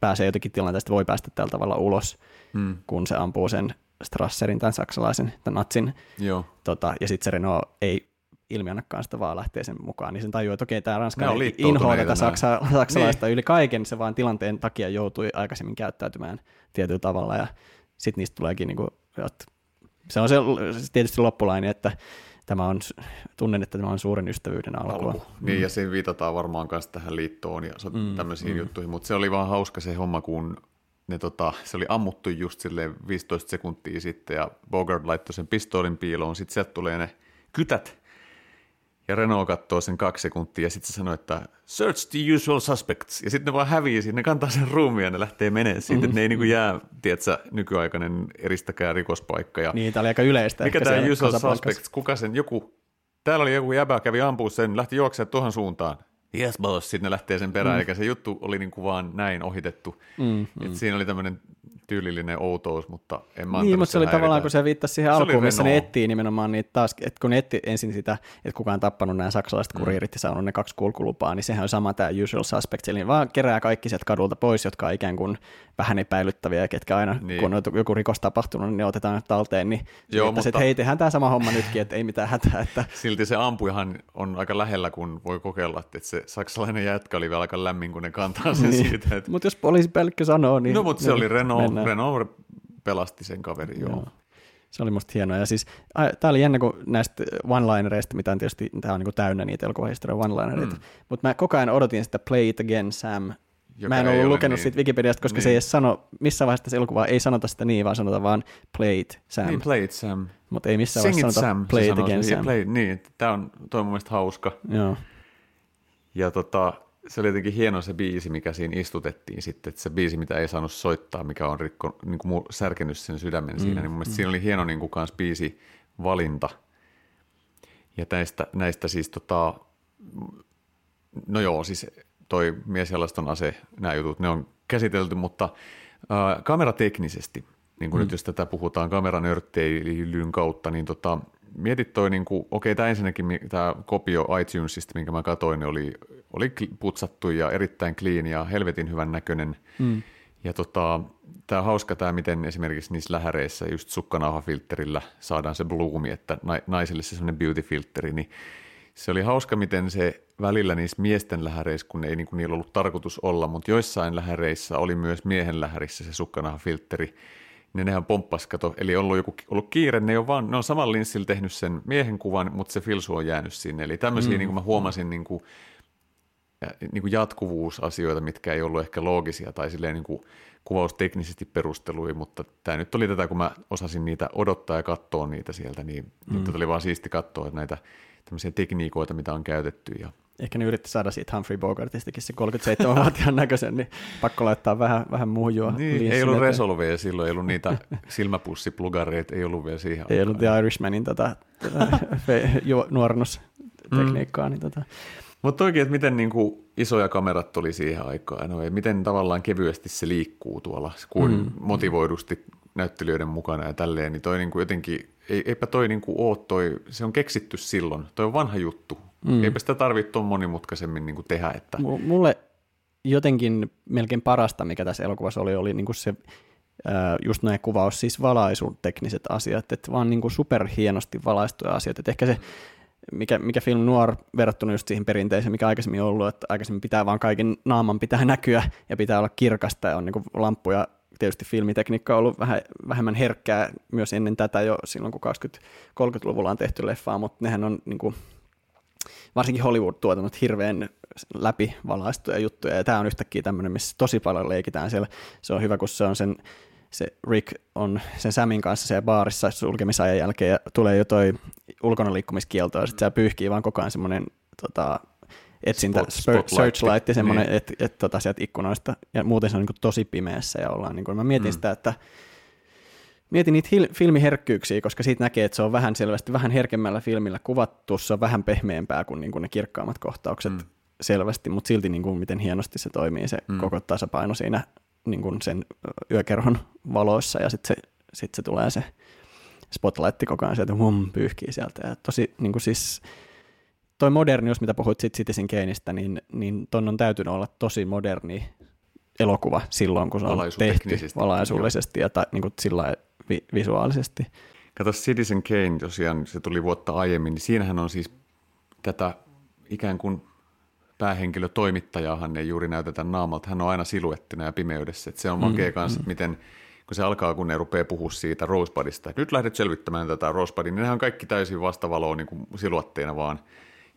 B: pääsee jotenkin tilanteesta, voi päästä tällä tavalla ulos, mm. kun se ampuu sen Strasserin, tämän saksalaisen, tämän natsin, Joo. Tota, ja sitten se Renault ei ilmiannakaan sitä vaan lähtee sen mukaan, niin sen tajuu, että okei, tämä Ranska inhoaa tätä saksa, saksalaista niin. yli kaiken, se vaan tilanteen takia joutui aikaisemmin käyttäytymään tietyllä tavalla, ja sitten niistä tuleekin, niin kuin, että se on se tietysti loppulaini, että tämä on, tunnen, että tämä on suuren ystävyyden alkua. Alku.
A: Niin, mm. ja siinä viitataan varmaan myös tähän liittoon ja mm, tämmöisiin mm. juttuihin, mutta se oli vaan hauska se homma, kun ne tota, se oli ammuttu just silleen 15 sekuntia sitten, ja Bogart laittoi sen pistoolin piiloon, sitten sieltä tulee ne kytät, ja Renault katsoo sen kaksi sekuntia ja sitten se sanoo, että search the usual suspects. Ja sitten ne vaan hävii siinä, ne kantaa sen ruumiin ja ne lähtee menemään siitä. Mm-hmm. ne ei niinku jää, tiedätkö, nykyaikainen eristäkään rikospaikka. Ja
B: niin, tämä oli aika yleistä.
A: Mikä tämä usual suspects, kuka sen, joku, täällä oli joku jäbä, kävi ampuu sen, lähti juoksemaan tuohon suuntaan. Yes boss, sitten ne lähtee sen perään, mm. eikä se juttu oli niinku vaan näin ohitettu. Mm, mm. Et siinä oli tämmöinen tyylillinen outous, mutta en mä
B: Niin, mutta se oli tavallaan, kun se viittasi siihen se alkuun, missä ne etsii nimenomaan niitä taas, että kun ne etti ensin sitä, että kukaan tappanut nämä saksalaiset mm. kuriirit ja saanut ne kaksi kulkulupaa, niin sehän on sama tämä usual suspect, eli vaan kerää kaikki sieltä kadulta pois, jotka on ikään kuin vähän epäilyttäviä, ketkä aina, niin. kun on joku rikos tapahtunut, niin ne otetaan talteen, niin Joo, mutta... että hei, tehdään tämä sama homma nytkin, että ei mitään hätää. Että...
A: Silti se ampujahan on aika lähellä, kun voi kokeilla, että se saksalainen jätkä oli vielä aika lämmin, kun ne kantaa sen niin. siitä. Että...
B: Mutta jos poliisipäällikkö sanoo, niin...
A: No, mutta se oli Renault, Renault pelasti sen kaverin, joo. joo.
B: Se oli musta hienoa. Ja siis, tämä oli jännä, kun näistä one-linereista, mitä on tietysti, tämä on niin täynnä niitä elokuvahistorian one-linereita, mm. mutta mä koko ajan odotin sitä Play It Again Sam Mä en ollut lukenut niin. siitä Wikipediasta, koska niin. se ei edes sano, missä vaiheessa tässä elokuvaa ei sanota sitä niin, vaan sanotaan vaan Play Sam.
A: Niin, Play Sam.
B: Mutta ei missään vaiheessa sanota
A: Sam,
B: Play
A: It
B: Again Sam.
A: Play, niin, tämä on, toi on mun mielestä hauska.
B: Joo.
A: Ja tota, se oli jotenkin hieno se biisi, mikä siinä istutettiin sitten, että se biisi, mitä ei saanut soittaa, mikä on rikko, niin kuin särkenyt sen sydämen mm, siinä, niin mun mielestä mm. siinä oli hieno niin kuin kans biisi valinta. Ja näistä, näistä siis tota, no joo, siis toi miesjalaston ase, nämä jutut, ne on käsitelty, mutta äh, kamerateknisesti, niin kuin mm. nyt jos tätä puhutaan kameranörtteilyn kautta, niin tota, mietit toi, niin kuin, okei, tämä ensinnäkin tämä kopio iTunesista, minkä mä katsoin, niin oli, oli putsattu ja erittäin clean ja helvetin hyvän näköinen. Mm. Ja tota, tämä on hauska tämä, miten esimerkiksi niissä lähäreissä just sukkanauhafilterillä saadaan se bloomi, että naisille se semmoinen beauty-filteri, niin se oli hauska, miten se välillä niissä miesten lähäreissä, kun ei niin kuin niillä ollut tarkoitus olla, mutta joissain lähäreissä oli myös miehen lähärissä se sukkanauhafilteri, niin nehän pomppas, kato, eli ollut joku ollut kiire, ne on, vaan, ne on saman linssillä tehnyt sen miehen kuvan, mutta se filsu on jäänyt sinne. Eli tämmöisiä, mm. niin kuin mä huomasin, niin kuin, niin kuin jatkuvuusasioita, mitkä ei ollut ehkä loogisia tai silleen niin kuin kuvausteknisesti perustelui, mutta tämä nyt oli tätä, kun mä osasin niitä odottaa ja katsoa niitä sieltä, niin mm. nyt oli vaan siisti katsoa näitä tämmöisiä tekniikoita, mitä on käytetty ja
B: ehkä ne yritti saada siitä Humphrey Bogartistakin se 37-vuotiaan näköisen, niin pakko laittaa vähän, vähän muhjua.
A: Niin, ei ollut resolveja silloin, ei ollut niitä silmäpussiplugareita, ei ollut vielä siihen
B: Ei aikaan. ollut The Irishmanin tota, nuorennustekniikkaa. Mm. Niin tota.
A: Mutta oikein, että miten niinku isoja kamerat tuli siihen aikaan, no, miten tavallaan kevyesti se liikkuu tuolla, kuin mm. motivoidusti näyttelijöiden mukana ja tälleen, niin toi niinku jotenkin, ei, eipä toi niinku oo toi, se on keksitty silloin, toi on vanha juttu, mm. eipä sitä tarvitse tuon monimutkaisemmin niinku tehdä. Että...
B: Mulle jotenkin melkein parasta, mikä tässä elokuvassa oli, oli niinku se just näin kuvaus, siis valaisutekniset asiat, että vaan niinku superhienosti valaistuja asiat, että ehkä se mikä, mikä film nuor verrattuna just siihen perinteiseen, mikä aikaisemmin on ollut, että aikaisemmin pitää vaan kaiken naaman pitää näkyä ja pitää olla kirkasta ja on niin lamppuja tietysti filmitekniikka on ollut vähän, vähemmän herkkää myös ennen tätä jo silloin, kun 20-30-luvulla on tehty leffaa, mutta nehän on niin kuin, varsinkin Hollywood-tuotannot hirveän läpivalaistuja juttuja, ja tämä on yhtäkkiä tämmöinen, missä tosi paljon leikitään siellä. Se on hyvä, kun se on sen, se Rick on sen Samin kanssa siellä baarissa sulkemisajan jälkeen, ja tulee jo toi ulkona liikkumiskielto, ja sitten se pyyhkii vaan koko ajan semmoinen tota, etsintä, Spot, searchlight, ja semmoinen, niin. että et, tota, sieltä ikkunoista, ja muuten se on niin tosi pimeässä, ja ollaan, niin kuin, mä mietin mm. sitä, että mietin niitä hil- filmiherkkyyksiä, koska siitä näkee, että se on vähän selvästi vähän herkemmällä filmillä kuvattu, se on vähän pehmeämpää kuin, niin kuin ne kirkkaammat kohtaukset mm. selvästi, mutta silti niin kuin, miten hienosti se toimii, se mm. koko tasapaino siinä niin kuin sen yökerhon valoissa, ja sitten se, sit se tulee se spotlight koko ajan sieltä, hum, pyyhkii sieltä, ja tosi niin kuin siis, toi modernius, mitä puhuit sit Citizen Kaneista, niin, niin ton on täytynyt olla tosi moderni elokuva silloin, kun se on tehty valaisullisesti ja ta, niin kuin sillä vi, visuaalisesti.
A: Kato Citizen Kane, tosiaan se tuli vuotta aiemmin, niin siinähän on siis tätä ikään kuin päähenkilö toimittajahan ei juuri näytetä naamalta, hän on aina siluettina ja pimeydessä. Et se on makea mm, kanssa, mm. miten kun se alkaa, kun ne rupeaa puhua siitä Rosebudista, nyt lähdet selvittämään tätä Rosebudia, niin nehän on kaikki täysin vastavaloa niin kuin siluatteina vaan –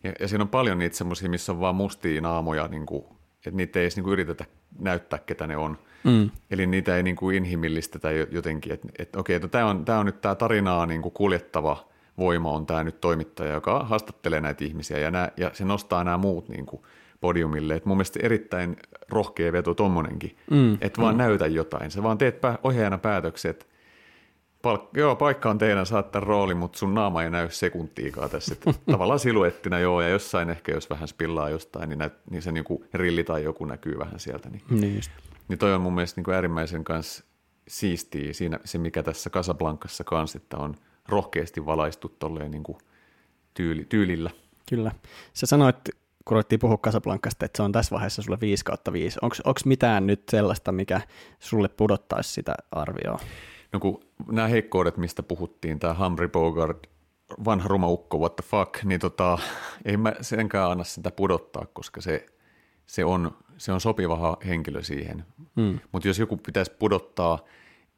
A: ja, ja siinä on paljon niitä semmoisia, missä on vaan mustia naamoja, niin kuin, että niitä ei edes niin kuin yritetä näyttää, ketä ne on. Mm. Eli niitä ei niin kuin inhimillistetä jotenkin, että, että okei, että tämä on, on nyt tämä tarinaa niin kuin kuljettava voima on tämä nyt toimittaja, joka haastattelee näitä ihmisiä ja, nämä, ja se nostaa nämä muut niin kuin podiumille. Et mun mielestä erittäin rohkea veto tommonenkin, mm. että vaan mm. näytä jotain. Sä vaan teet ohjaajana päätökset, palk- joo, paikka on teidän, saattaa rooli, mutta sun naama ei näy sekuntiikaan tässä. Että tavallaan siluettina joo, ja jossain ehkä jos vähän spillaa jostain, niin, näyt, niin se niinku rilli tai joku näkyy vähän sieltä. Niin,
B: niin,
A: niin toi on mun mielestä niinku äärimmäisen kanssa siistiä siinä, se mikä tässä Casablancassa kanssa, että on rohkeasti valaistu tolleen niinku tyyli, tyylillä.
B: Kyllä. Sä sanoit, kun ruvettiin puhua Casablancasta, että se on tässä vaiheessa sulle 5 kautta 5. Onko mitään nyt sellaista, mikä sulle pudottaisi sitä arvioa?
A: No kun nämä heikkoudet, mistä puhuttiin, tämä Humphrey Bogart, vanha ruma ukko, what the fuck, niin tota, ei mä senkään anna sitä pudottaa, koska se, se, on, se on sopiva henkilö siihen. Mm. Mutta jos joku pitäisi pudottaa,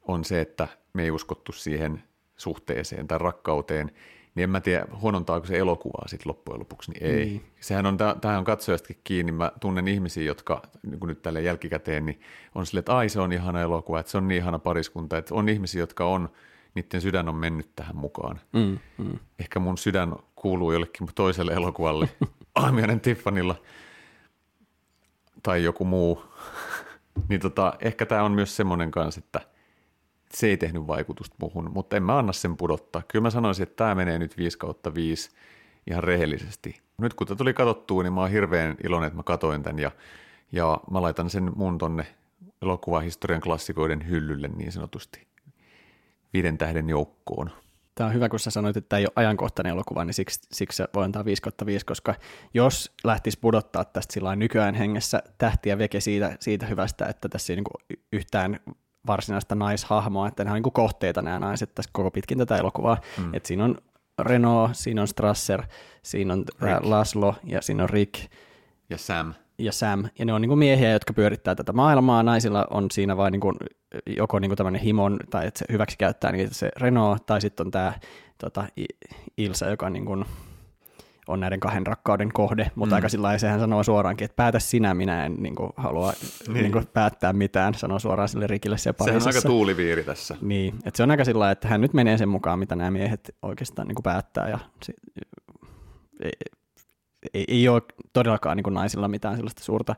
A: on se, että me ei uskottu siihen suhteeseen tai rakkauteen, niin en mä tiedä, huonontaako se elokuvaa sitten loppujen lopuksi, niin ei.
B: Niin.
A: Sehän on, tähän on katsojastakin kiinni. Mä tunnen ihmisiä, jotka niin nyt tälle jälkikäteen, niin on silleen, että ai se on ihana elokuva, että se on niin ihana pariskunta, että on ihmisiä, jotka on, niiden sydän on mennyt tähän mukaan.
B: Mm, mm.
A: Ehkä mun sydän kuuluu jollekin toiselle elokuvalle, Aamiainen Tiffanilla tai joku muu. niin tota, ehkä tämä on myös semmoinen kanssa, että se ei tehnyt vaikutusta muhun, mutta en mä anna sen pudottaa. Kyllä mä sanoisin, että tämä menee nyt 5 kautta 5 ihan rehellisesti. Nyt kun tämä tuli katsottua, niin mä oon hirveän iloinen, että mä katoin tämän ja, ja mä laitan sen mun tonne elokuvahistorian klassikoiden hyllylle niin sanotusti viiden tähden joukkoon.
B: Tämä on hyvä, kun sä sanoit, että tämä ei ole ajankohtainen elokuva, niin siksi, siksi voi antaa 5 5, koska jos lähtisi pudottaa tästä sillä nykyään hengessä tähtiä veke siitä, siitä hyvästä, että tässä ei niin yhtään varsinaista naishahmoa, että nämä on niin kohteita nämä naiset tässä koko pitkin tätä elokuvaa. Mm. Että siinä on Renault, siinä on Strasser, siinä on Rick. Laslo ja siinä on Rick.
A: Ja Sam.
B: Ja Sam. Ja ne on niin miehiä, jotka pyörittää tätä maailmaa. Naisilla on siinä vain niin kuin, joko niin tämmöinen himon, tai että se hyväksi käyttää niin se Renault, tai sitten on tämä tota, Ilsa, joka niin kuin, on näiden kahden rakkauden kohde, mutta mm. aika sillä sehän sanoo suoraankin, että päätä sinä, minä en niin kuin, halua niin. Niin kuin, päättää mitään, sanoo suoraan sille Rikille siellä
A: Sehän on aika tuuliviiri tässä.
B: Niin, että se on aika sillä että hän nyt menee sen mukaan, mitä nämä miehet oikeastaan niin kuin päättää, ja se, ei, ei, ei ole todellakaan niin kuin naisilla mitään sellaista suurta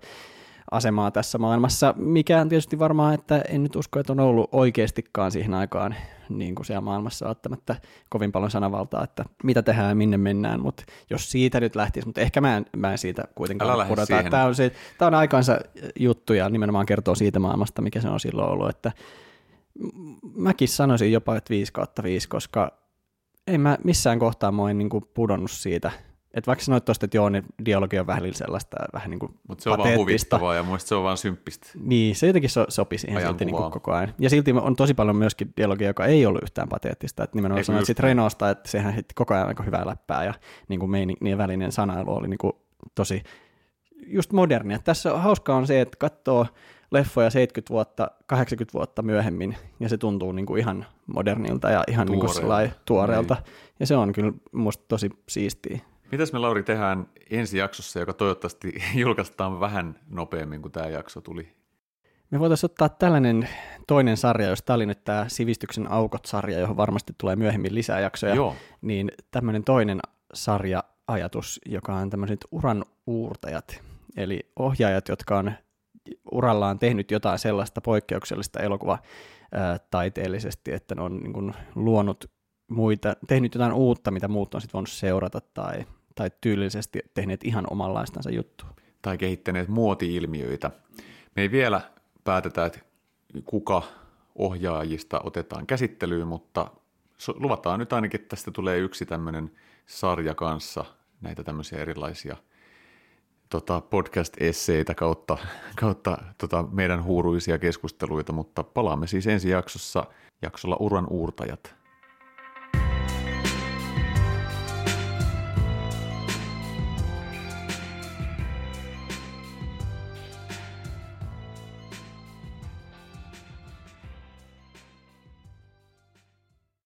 B: asemaa tässä maailmassa, mikä on tietysti varmaan, että en nyt usko, että on ollut oikeastikaan siihen aikaan niin kuin siellä maailmassa välttämättä kovin paljon sanavaltaa, että mitä tehdään ja minne mennään, mutta jos siitä nyt lähtisi, mutta ehkä mä en, mä en siitä kuitenkaan pudota. Tämä on, se, tämä on aikansa juttu ja nimenomaan kertoo siitä maailmasta, mikä se on silloin ollut, että mäkin sanoisin jopa, että 5 kautta 5, koska ei mä missään kohtaa mä en niin kuin pudonnut siitä – että vaikka sanoit tuosta, että joo, niin dialogi on vähän sellaista vähän niin kuin
A: Mutta se on vaan huvittavaa ja muista se on vaan symppistä.
B: Niin, se jotenkin so, sopi siihen silti niin kuin koko ajan. Ja silti on tosi paljon myöskin dialogia, joka ei ollut yhtään pateettista. Että nimenomaan sanoit sitten Renosta, että sehän hitti koko ajan aika hyvää läppää ja niin kuin meini, niin välinen sanailu oli niin kuin tosi just modernia. Tässä hauskaa on se, että katsoo leffoja 70 vuotta, 80 vuotta myöhemmin, ja se tuntuu niin kuin ihan modernilta ja ihan niin kuin tuoreelta. Niin. Ja se on kyllä musta tosi siistiä.
A: Mitäs me Lauri tehdään ensi jaksossa, joka toivottavasti julkaistaan vähän nopeammin kuin tämä jakso tuli?
B: Me voitaisiin ottaa tällainen toinen sarja, jos tämä oli nyt tämä Sivistyksen aukot-sarja, johon varmasti tulee myöhemmin lisää jaksoja, Joo. niin tämmöinen toinen sarja-ajatus, joka on tämmöiset uran uurtajat, eli ohjaajat, jotka on urallaan tehnyt jotain sellaista poikkeuksellista elokuva taiteellisesti, että ne on niin kuin luonut muita, tehnyt jotain uutta, mitä muut on sitten voinut seurata tai tai tyylisesti tehneet ihan omanlaistansa juttua.
A: Tai kehittäneet muoti-ilmiöitä. Me ei vielä päätetä, että kuka ohjaajista otetaan käsittelyyn, mutta luvataan nyt ainakin, että tästä tulee yksi tämmöinen sarja kanssa näitä tämmöisiä erilaisia tota, podcast-esseitä kautta, kautta tota, meidän huuruisia keskusteluita, mutta palaamme siis ensi jaksossa jaksolla Uran uurtajat